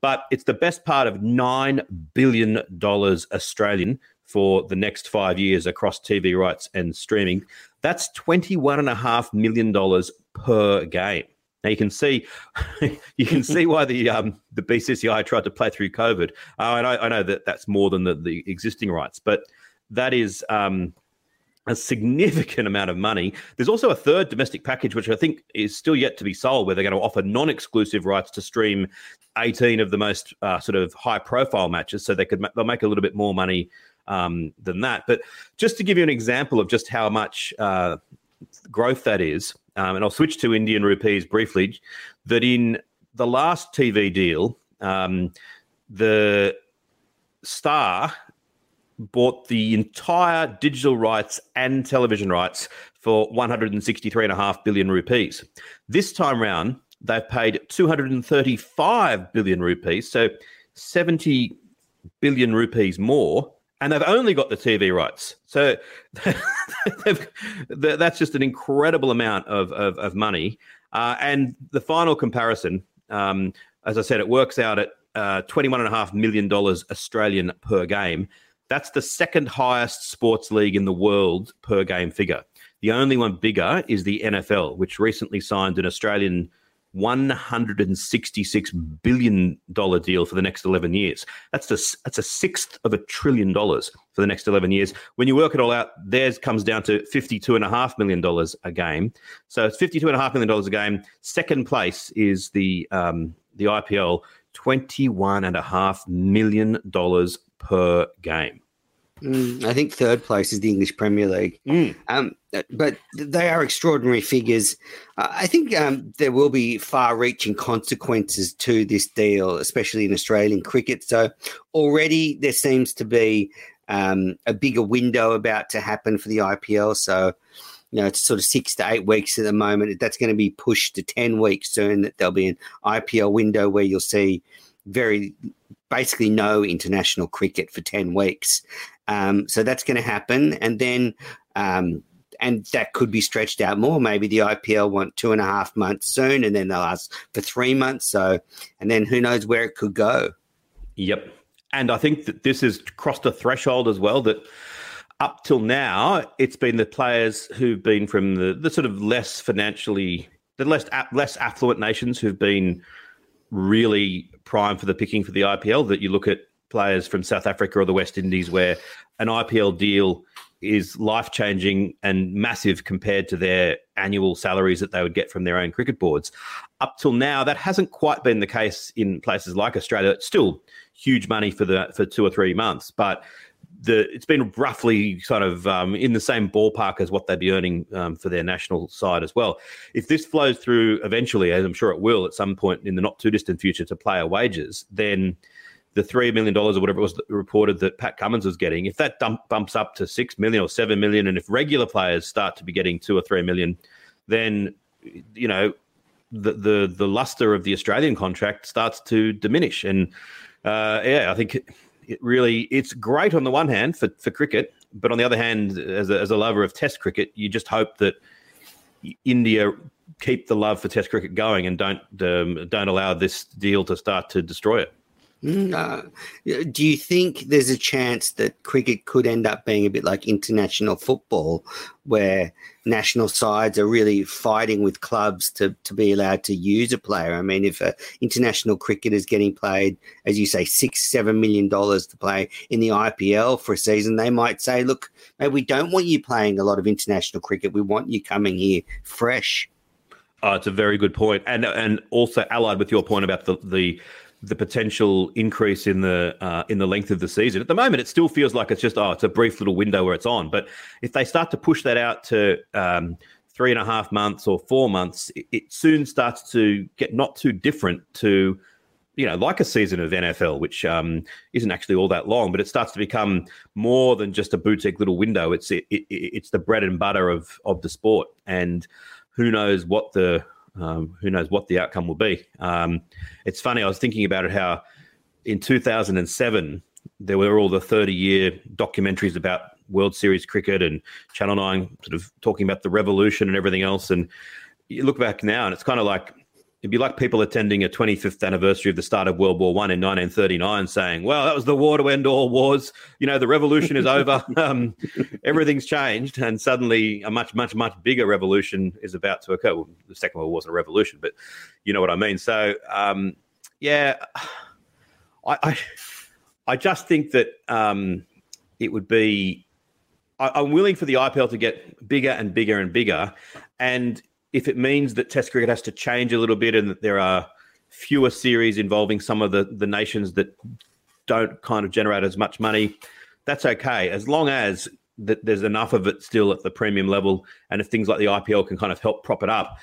But it's the best part of $9 billion Australian for the next five years across TV rights and streaming. That's $21.5 million per game. Now you can see, you can see why the um, the BCCI tried to play through COVID. Uh, and I, I know that that's more than the, the existing rights, but that is um, a significant amount of money. There's also a third domestic package, which I think is still yet to be sold, where they're going to offer non-exclusive rights to stream 18 of the most uh, sort of high-profile matches, so they could ma- they'll make a little bit more money um, than that. But just to give you an example of just how much uh, growth that is, um, and I'll switch to Indian rupees briefly. That in the last TV deal, um, the Star bought the entire digital rights and television rights for 163.5 billion rupees. This time round, they've paid 235 billion rupees, so 70 billion rupees more, and they've only got the TV rights. So that's just an incredible amount of, of, of money. Uh, and the final comparison, um, as I said, it works out at uh, $21.5 million Australian per game. That's the second highest sports league in the world per game figure. The only one bigger is the NFL, which recently signed an Australian $166 billion deal for the next 11 years. That's a, that's a sixth of a trillion dollars for the next 11 years. When you work it all out, theirs comes down to $52.5 million a game. So it's $52.5 million a game. Second place is the, um, the IPL, $21.5 million per game. Mm, I think third place is the English Premier League. Mm. Um, but they are extraordinary figures. Uh, I think um, there will be far reaching consequences to this deal, especially in Australian cricket. So already there seems to be um, a bigger window about to happen for the IPL. So, you know, it's sort of six to eight weeks at the moment. That's going to be pushed to 10 weeks soon, that there'll be an IPL window where you'll see very basically no international cricket for 10 weeks. Um, so that's going to happen. And then, um, and that could be stretched out more. Maybe the IPL want two and a half months soon, and then they'll ask for three months. So, and then who knows where it could go. Yep. And I think that this has crossed a threshold as well that up till now, it's been the players who've been from the, the sort of less financially, the less, less affluent nations who've been really prime for the picking for the IPL that you look at players from South Africa or the West Indies where an IPL deal is life changing and massive compared to their annual salaries that they would get from their own cricket boards. Up till now, that hasn't quite been the case in places like Australia. It's still huge money for the for two or three months, but the it's been roughly sort of um, in the same ballpark as what they'd be earning um, for their national side as well. If this flows through eventually, as I'm sure it will at some point in the not too distant future, to player wages, then the three million dollars or whatever it was reported that Pat Cummins was getting, if that dump, bumps up to six million or seven million, and if regular players start to be getting two or three million, then you know the the the luster of the Australian contract starts to diminish. And uh, yeah, I think it, really it's great on the one hand for for cricket, but on the other hand, as a, as a lover of Test cricket, you just hope that India keep the love for Test cricket going and don't um, don't allow this deal to start to destroy it. Mm, uh, no. Do you think there's a chance that cricket could end up being a bit like international football, where national sides are really fighting with clubs to, to be allowed to use a player? I mean, if a international cricket is getting paid, as you say, six, seven million dollars to play in the IPL for a season, they might say, look, maybe we don't want you playing a lot of international cricket. We want you coming here fresh. Oh, it's a very good point, and and also allied with your point about the the the potential increase in the uh, in the length of the season. At the moment, it still feels like it's just oh, it's a brief little window where it's on. But if they start to push that out to um, three and a half months or four months, it, it, soon starts to get not too different to you know like a season of NFL, which um, isn't actually all that long, but it starts to become more than just a boutique little window. It's it, it's the bread and butter of of the sport, and who knows what the um, who knows what the outcome will be? Um, it's funny. I was thinking about it. How in 2007 there were all the 30 year documentaries about World Series cricket and Channel Nine sort of talking about the revolution and everything else. And you look back now, and it's kind of like It'd be like people attending a 25th anniversary of the start of World War One in 1939, saying, "Well, that was the war to end all wars. You know, the revolution is over. um, everything's changed, and suddenly a much, much, much bigger revolution is about to occur." Well, the Second World War wasn't a revolution, but you know what I mean. So, um, yeah, I, I, I, just think that um, it would be. I, I'm willing for the IPL to get bigger and bigger and bigger, and if it means that Test cricket has to change a little bit and that there are fewer series involving some of the, the nations that don't kind of generate as much money, that's okay. As long as that there's enough of it still at the premium level, and if things like the IPL can kind of help prop it up,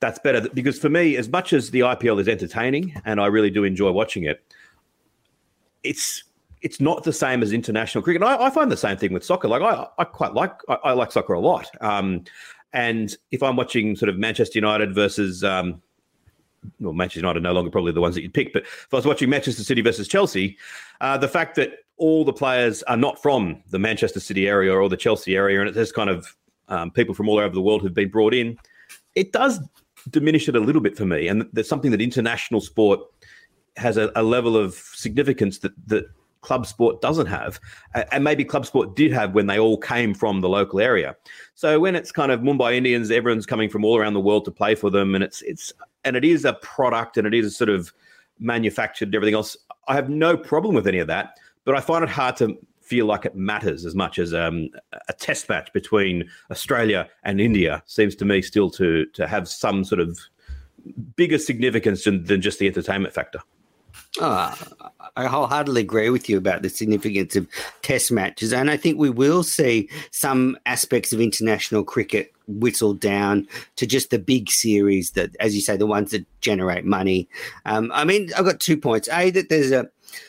that's better. Because for me, as much as the IPL is entertaining and I really do enjoy watching it, it's it's not the same as international cricket. I, I, find the same thing with soccer. Like I, I quite like I, I like soccer a lot. Um, and if I'm watching sort of Manchester United versus um, well, Manchester United no longer probably the ones that you'd pick, but if I was watching Manchester City versus Chelsea, uh, the fact that all the players are not from the Manchester City area or the Chelsea area, and it's just kind of um, people from all over the world who've been brought in, it does diminish it a little bit for me. And there's something that international sport has a, a level of significance that that club sport doesn't have, and maybe club sport did have when they all came from the local area. So when it's kind of Mumbai Indians, everyone's coming from all around the world to play for them, and it's it's and it is a product and it is a sort of manufactured and everything else. I have no problem with any of that, but I find it hard to feel like it matters as much as um, a test match between Australia and India seems to me still to to have some sort of bigger significance than, than just the entertainment factor. Oh, I wholeheartedly agree with you about the significance of test matches. And I think we will see some aspects of international cricket whittled down to just the big series that, as you say, the ones that generate money. Um, I mean, I've got two points. A, that there's a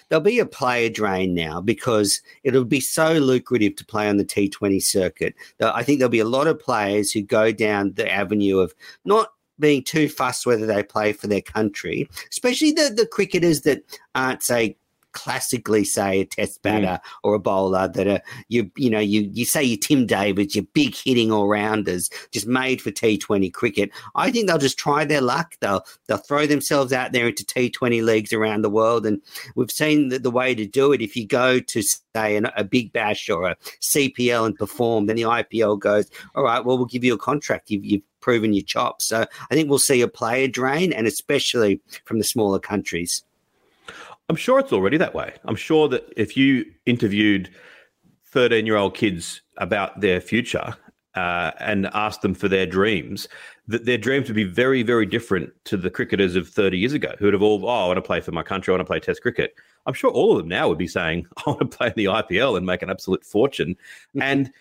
there'll be a player drain now because it'll be so lucrative to play on the T20 circuit. I think there'll be a lot of players who go down the avenue of not being too fussed whether they play for their country, especially the, the cricketers that aren't, say, classically say a test mm. batter mm. or a bowler that are you you know you you say you Tim Davids, your big hitting all rounders, just made for T Twenty cricket. I think they'll just try their luck. They'll they'll throw themselves out there into T Twenty leagues around the world, and we've seen that the way to do it. If you go to say an, a big bash or a CPL and perform, then the IPL goes, all right, well we'll give you a contract. You've, you've proven your chops. So I think we'll see a player drain, and especially from the smaller countries. I'm sure it's already that way. I'm sure that if you interviewed 13 year old kids about their future uh, and asked them for their dreams, that their dreams would be very, very different to the cricketers of 30 years ago who would have all, oh, I want to play for my country, I want to play Test cricket. I'm sure all of them now would be saying, I want to play in the IPL and make an absolute fortune. Mm-hmm. And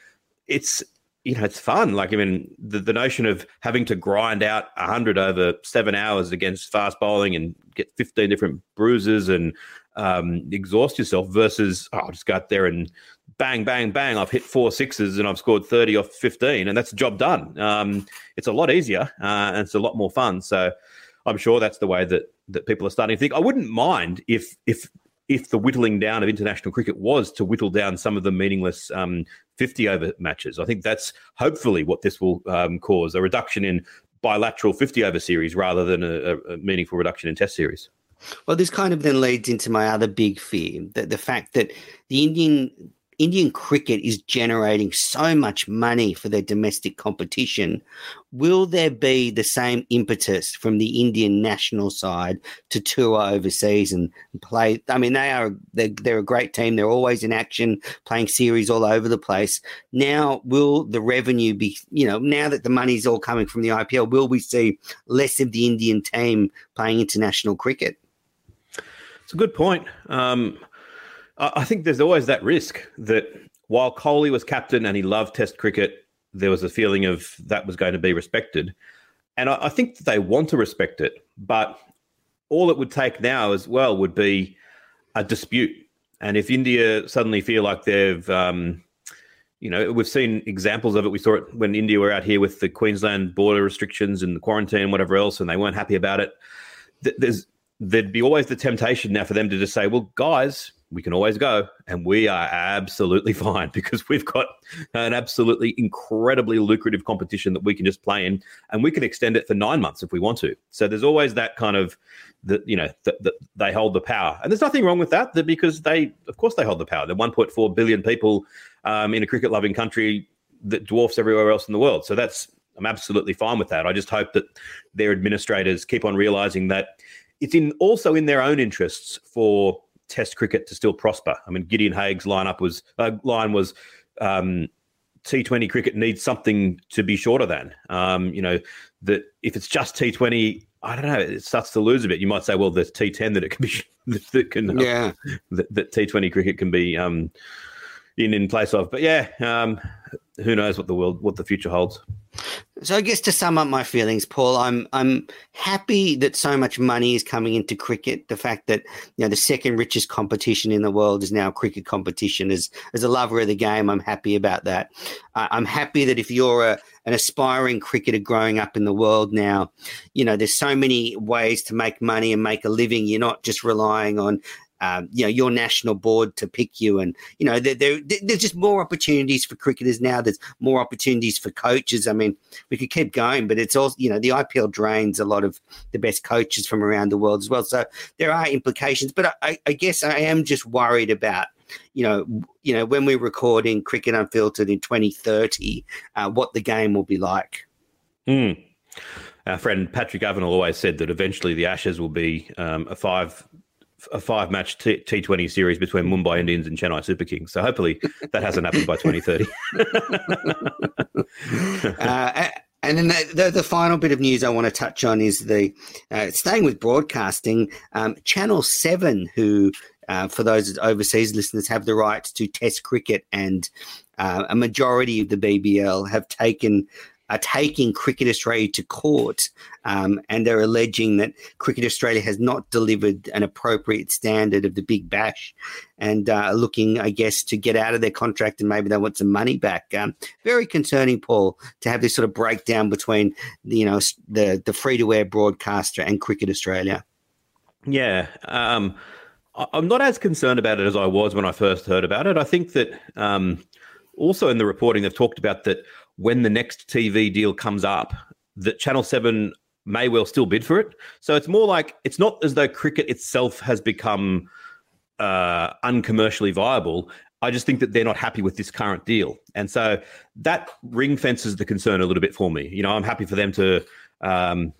it's you know, it's fun. Like, I mean, the, the notion of having to grind out 100 over seven hours against fast bowling and get 15 different bruises and um, exhaust yourself versus, oh, I'll just go out there and bang, bang, bang. I've hit four sixes and I've scored 30 off 15, and that's the job done. Um, it's a lot easier uh, and it's a lot more fun. So I'm sure that's the way that, that people are starting to think. I wouldn't mind if, if, if the whittling down of international cricket was to whittle down some of the meaningless um, 50 over matches. I think that's hopefully what this will um, cause a reduction in bilateral 50 over series rather than a, a, meaningful reduction in test series. Well, this kind of then leads into my other big fear that the fact that the Indian Indian cricket is generating so much money for their domestic competition. Will there be the same impetus from the Indian national side to tour overseas and play? I mean, they are they're, they're a great team. They're always in action, playing series all over the place. Now, will the revenue be? You know, now that the money's all coming from the IPL, will we see less of the Indian team playing international cricket? It's a good point. Um, I think there's always that risk that while Kohli was captain and he loved Test cricket, there was a feeling of that was going to be respected. And I, I think that they want to respect it, but all it would take now as well would be a dispute. And if India suddenly feel like they've, um, you know, we've seen examples of it. We saw it when India were out here with the Queensland border restrictions and the quarantine and whatever else, and they weren't happy about it. There's there'd be always the temptation now for them to just say, "Well, guys, we can always go and we are absolutely fine because we've got an absolutely incredibly lucrative competition that we can just play in and we can extend it for nine months if we want to. So there's always that kind of that you know that, that they hold the power. And there's nothing wrong with that, that because they of course they hold the power. They're 1.4 billion people um, in a cricket loving country that dwarfs everywhere else in the world. So that's i'm absolutely fine with that. I just hope that their administrators keep on realizing that it's in also in their own interests for Test cricket to still prosper. I mean, Gideon Haigh's lineup was uh, line was um, T20 cricket needs something to be shorter than. Um, you know that if it's just T20, I don't know, it starts to lose a bit. You might say, well, there's T10 that it can be that can uh, yeah that, that, T20 cricket can be um, in in place of. But yeah, um, who knows what the world what the future holds. So I guess to sum up my feelings, Paul, I'm I'm happy that so much money is coming into cricket. The fact that you know the second richest competition in the world is now a cricket competition. As as a lover of the game, I'm happy about that. Uh, I'm happy that if you're a, an aspiring cricketer growing up in the world now, you know there's so many ways to make money and make a living. You're not just relying on um, you know your national board to pick you, and you know there, there, there's just more opportunities for cricketers now. There's more opportunities for coaches. I mean, we could keep going, but it's also you know the IPL drains a lot of the best coaches from around the world as well. So there are implications, but I, I guess I am just worried about you know, you know, when we're recording Cricket Unfiltered in 2030, uh, what the game will be like. Mm. Our friend Patrick Avenel always said that eventually the Ashes will be um, a five a five match T Twenty series between Mumbai Indians and Chennai Super Kings. So hopefully that hasn't happened by 2030. uh, and then the, the, the, final bit of news I want to touch on is the uh, staying with broadcasting. Um, Channel Seven, who uh, for those overseas listeners, have the rights to Test cricket, and uh, a majority of the BBL have taken are taking Cricket Australia to court um, and they're alleging that Cricket Australia has not delivered an appropriate standard of the Big Bash and uh, looking, I guess, to get out of their contract and maybe they want some money back. Um, very concerning, Paul, to have this sort of breakdown between, you know, the, the free to air broadcaster and Cricket Australia. Yeah. Um, I'm not as concerned about it as I was when I first heard about it. I think that um, also in the reporting, they've talked about that when the next TV deal comes up, that Channel 7 may well still bid for it. So it's more like it's not as though cricket itself has become uh, uncommercially viable. I just think that they're not happy with this current deal. And so that ring fences the concern a little bit for me. You know, I'm happy for them to um,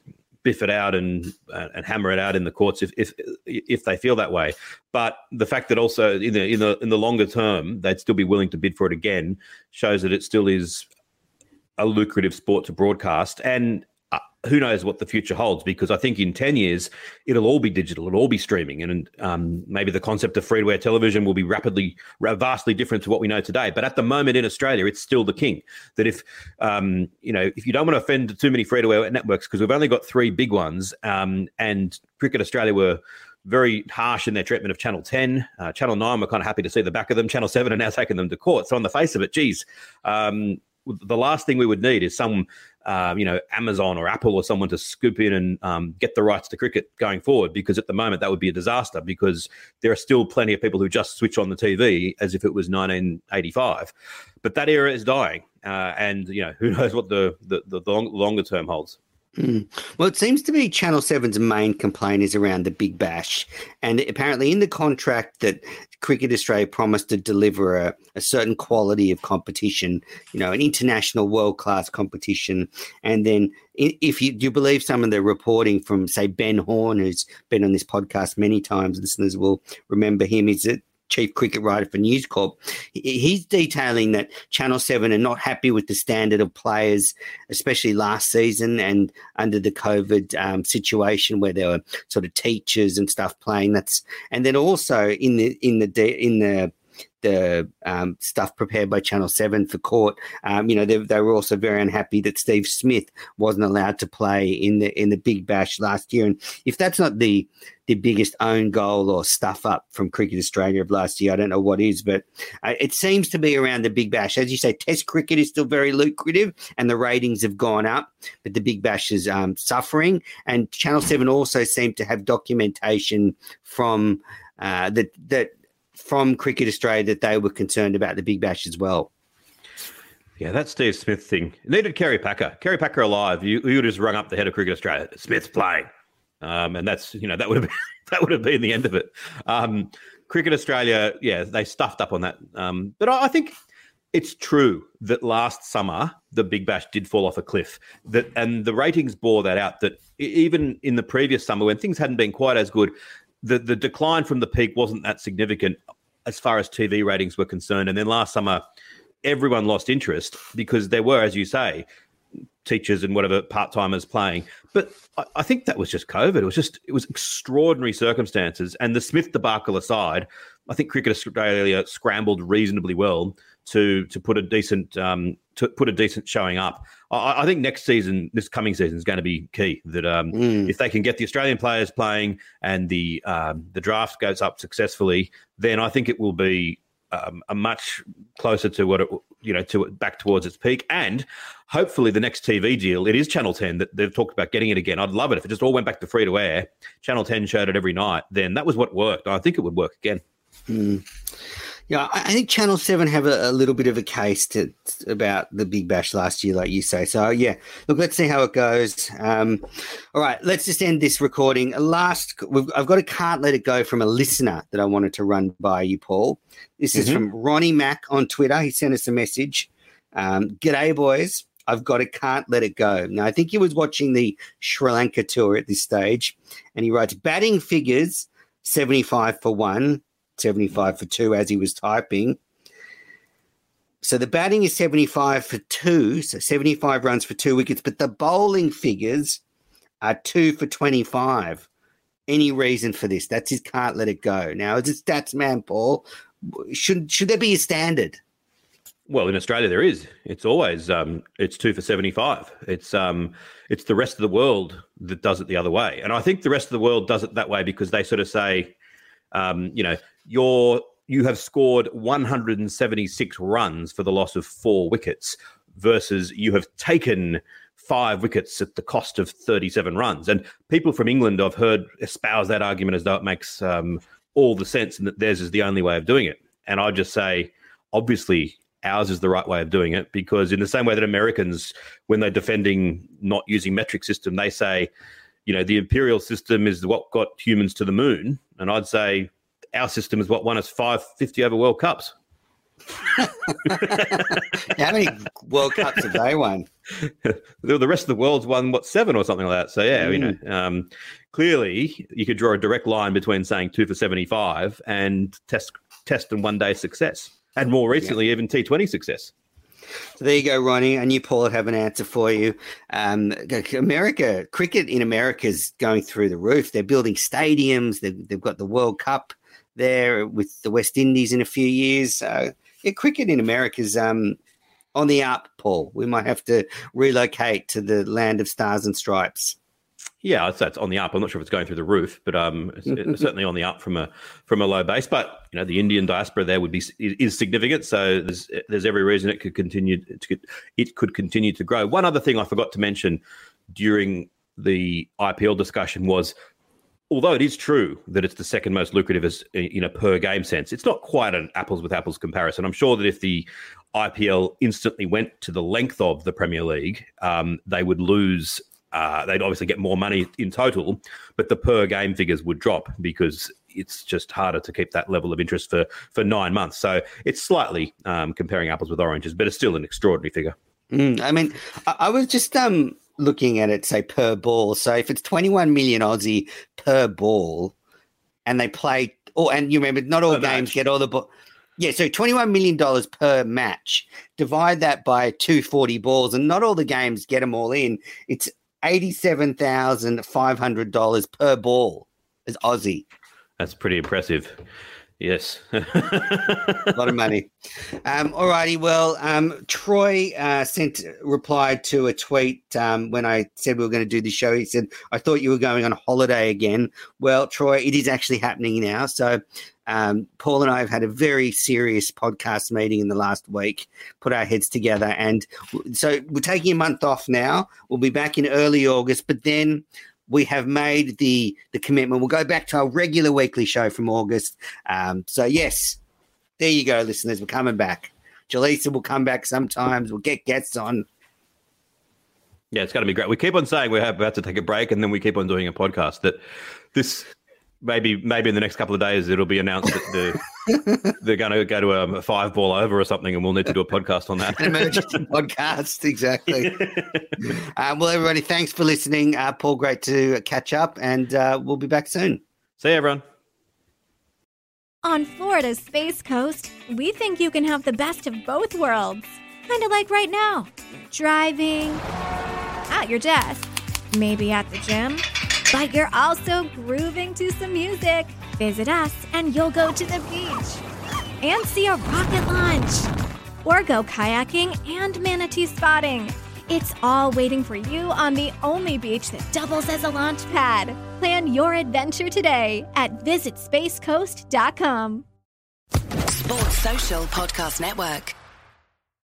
biff it out and uh, and hammer it out in the courts if if if they feel that way. But the fact that also in the in the in the longer term they'd still be willing to bid for it again shows that it still is a lucrative sport to broadcast. And uh, who knows what the future holds? Because I think in 10 years, it'll all be digital, it'll all be streaming. And um, maybe the concept of free to air television will be rapidly, vastly different to what we know today. But at the moment in Australia, it's still the king. That if, um, you know, if you don't want to offend too many free to air networks, because we've only got three big ones, um, and Cricket Australia were very harsh in their treatment of Channel 10. Uh, Channel 9 were kind of happy to see the back of them. Channel 7 are now taking them to court. So, on the face of it, geez, um, the last thing we would need is some, uh, you know, Amazon or Apple or someone to scoop in and um, get the rights to cricket going forward. Because at the moment that would be a disaster. Because there are still plenty of people who just switch on the TV as if it was 1985. But that era is dying, uh, and you know who knows what the the, the long, longer term holds. Mm. Well, it seems to be Channel 7's main complaint is around the Big Bash. And apparently, in the contract that Cricket Australia promised to deliver a, a certain quality of competition, you know, an international world class competition. And then, if you you believe some of the reporting from, say, Ben Horn, who's been on this podcast many times, listeners will remember him, is that chief cricket writer for News Corp, he's detailing that Channel 7 are not happy with the standard of players, especially last season and under the COVID um, situation where there were sort of teachers and stuff playing. That's and then also in the in the in the the um, stuff prepared by Channel 7 for court. Um, you know, they, they, were also very unhappy that Steve Smith wasn't allowed to play in the in the Big Bash last year. And if that's not the the biggest own goal or stuff up from Cricket Australia of last year, I don't know what is, but uh, it seems to be around the Big Bash. As you say, Test cricket is still very lucrative and the ratings have gone up, but the Big Bash is um, suffering. And Channel 7 also seemed to have documentation from uh, that that from Cricket Australia that they were concerned about the Big Bash as well. Yeah, that Steve Smith thing. needed Kerry Packer. Kerry Packer alive. You you would have just rung up the head of Cricket Australia. Smith's playing, um, and that's you know that would have been, that would have been the end of it. Um, Cricket Australia, yeah, they stuffed up on that. Um, but I, I think it's true that last summer the Big Bash did fall off a cliff. That and the ratings bore that out. That even in the previous summer when things hadn't been quite as good, the the decline from the peak wasn't that significant as far as TV ratings were concerned. And then last summer, everyone lost interest because there were, as you say, teachers and whatever part timers playing. But I, I, think that was just COVID. It was just it was extraordinary circumstances. And the Smith debacle aside, I think Cricket Australia scrambled reasonably well to to put a decent um, to put a decent showing up. I, I think next season, this coming season, is going to be key. That um, Mm. if they can get the Australian players playing and the um, the draft goes up successfully, then I think it will be um, a much closer to what it you know to back towards its peak and hopefully the next tv deal it is channel 10 that they've talked about getting it again i'd love it if it just all went back to free to air channel 10 showed it every night then that was what worked i think it would work again Mm. Yeah, I think Channel Seven have a, a little bit of a case to about the Big Bash last year, like you say. So yeah, look, let's see how it goes. Um, all right, let's just end this recording. Last, we've, I've got a can't let it go from a listener that I wanted to run by you, Paul. This is Mhm. from Ronnie Mack on Twitter. He sent us a message. Um, G'day, boys. I've got a can't let it go. Now, I think he was watching the Sri Lanka tour at this stage, and he writes batting figures 75 for one, 75 for two as he was typing. So the batting is 75 for two, so 75 runs for two wickets, but the bowling figures are two for 25. Any reason for this? That's his can't let it go. Now, as a stats man, Paul, should should there be a standard? Well, in Australia, there is. It's always um, it's two for seventy-five. It's um, it's the rest of the world that does it the other way, and I think the rest of the world does it that way because they sort of say, um, you know, you're you have scored one hundred and seventy-six runs for the loss of four wickets, versus you have taken five wickets at the cost of thirty-seven runs. And people from England, I've heard espouse that argument as though it makes um, all the sense and that theirs is the only way of doing it. And I just say, obviously ours is the right way of doing it because in the same way that Americans, when they're defending not using metric system, they say, you know, the imperial system is what got humans to the moon. And I'd say our system is what won us 550 over World Cups. How many World Cups have they won? the rest of the world's won what seven or something like that. So yeah, you know, um, clearly you could draw a direct line between saying two for seventy five and test test and one day success, and more recently even T Twenty success. So there you go, Ronnie. And you, Paul, have an answer for you. Um, America, cricket in America is going through the roof. They're building stadiums. They've, they've got the World Cup there with the West Indies in a few years. So, yeah, cricket in America is um, on the up, Paul. We might have to relocate to the land of stars and stripes. Yeah, I'd it's on the up. I'm not sure if it's going through the roof, but um, it's, it's certainly on the up from a from a low base. But you know, the Indian diaspora there would be is significant, so there's there's every reason it could continue to it could continue to grow. One other thing I forgot to mention during the IPL discussion was, although it is true that it's the second most lucrative as in a per game sense, it's not quite an apples with apples comparison. I'm sure that if the IPL instantly went to the length of the Premier League, um, they would lose uh, they'd obviously get more money in total, but the per game figures would drop because it's just harder to keep that level of interest for for nine months. So it's slightly um, comparing apples with oranges, but it's still an extraordinary figure. Mm, I mean, I, I was just um, looking at it, say per ball. So if it's 21 million Aussie per ball, and they play, oh, and you remember, not all Per games match. get all the ball. Yeah, so $21 million per match. Divide that by 240 balls, and not all the games get them all in. It's $87,500 per ball as Aussie. That's pretty impressive. Yes. a lot of money. Um, all righty. Well, um, Troy uh, sent replied to a tweet um, when I said we were going to do the show. He said, "I thought you were going on holiday again." Well, Troy, it is actually happening now. So, um, Paul and I have had a very serious podcast meeting in the last week, put our heads together, and so we're taking a month off now. We'll be back in early August, but then. We have made the the commitment. We'll go back to our regular weekly show from August. Um, so yes, there you go, listeners. We're coming back. Jaleesa will come back sometimes. We'll get guests on. Yeah, it's going to be great. We keep on saying we're about to take a break, and then we keep on doing a podcast. That this maybe maybe in the next couple of days it'll be announced that the, they're going to go to a, a five ball over or something, and we'll need to do a podcast on that. An emergency podcast, exactly. Um, well, everybody, thanks for listening. Uh, Paul, great to catch up, and uh, we'll be back soon. See you, everyone. On Florida's Space Coast, we think you can have the best of both worlds. Kind of like right now driving, at your desk, maybe at the gym, but you're also grooving to some music. Visit us and you'll go to the beach and see a rocket launch. or go kayaking and manatee spotting. It's all waiting for you on the only beach that doubles as a launch pad. Plan your adventure today at visitspacecoast.com. Sports Social Podcast Network.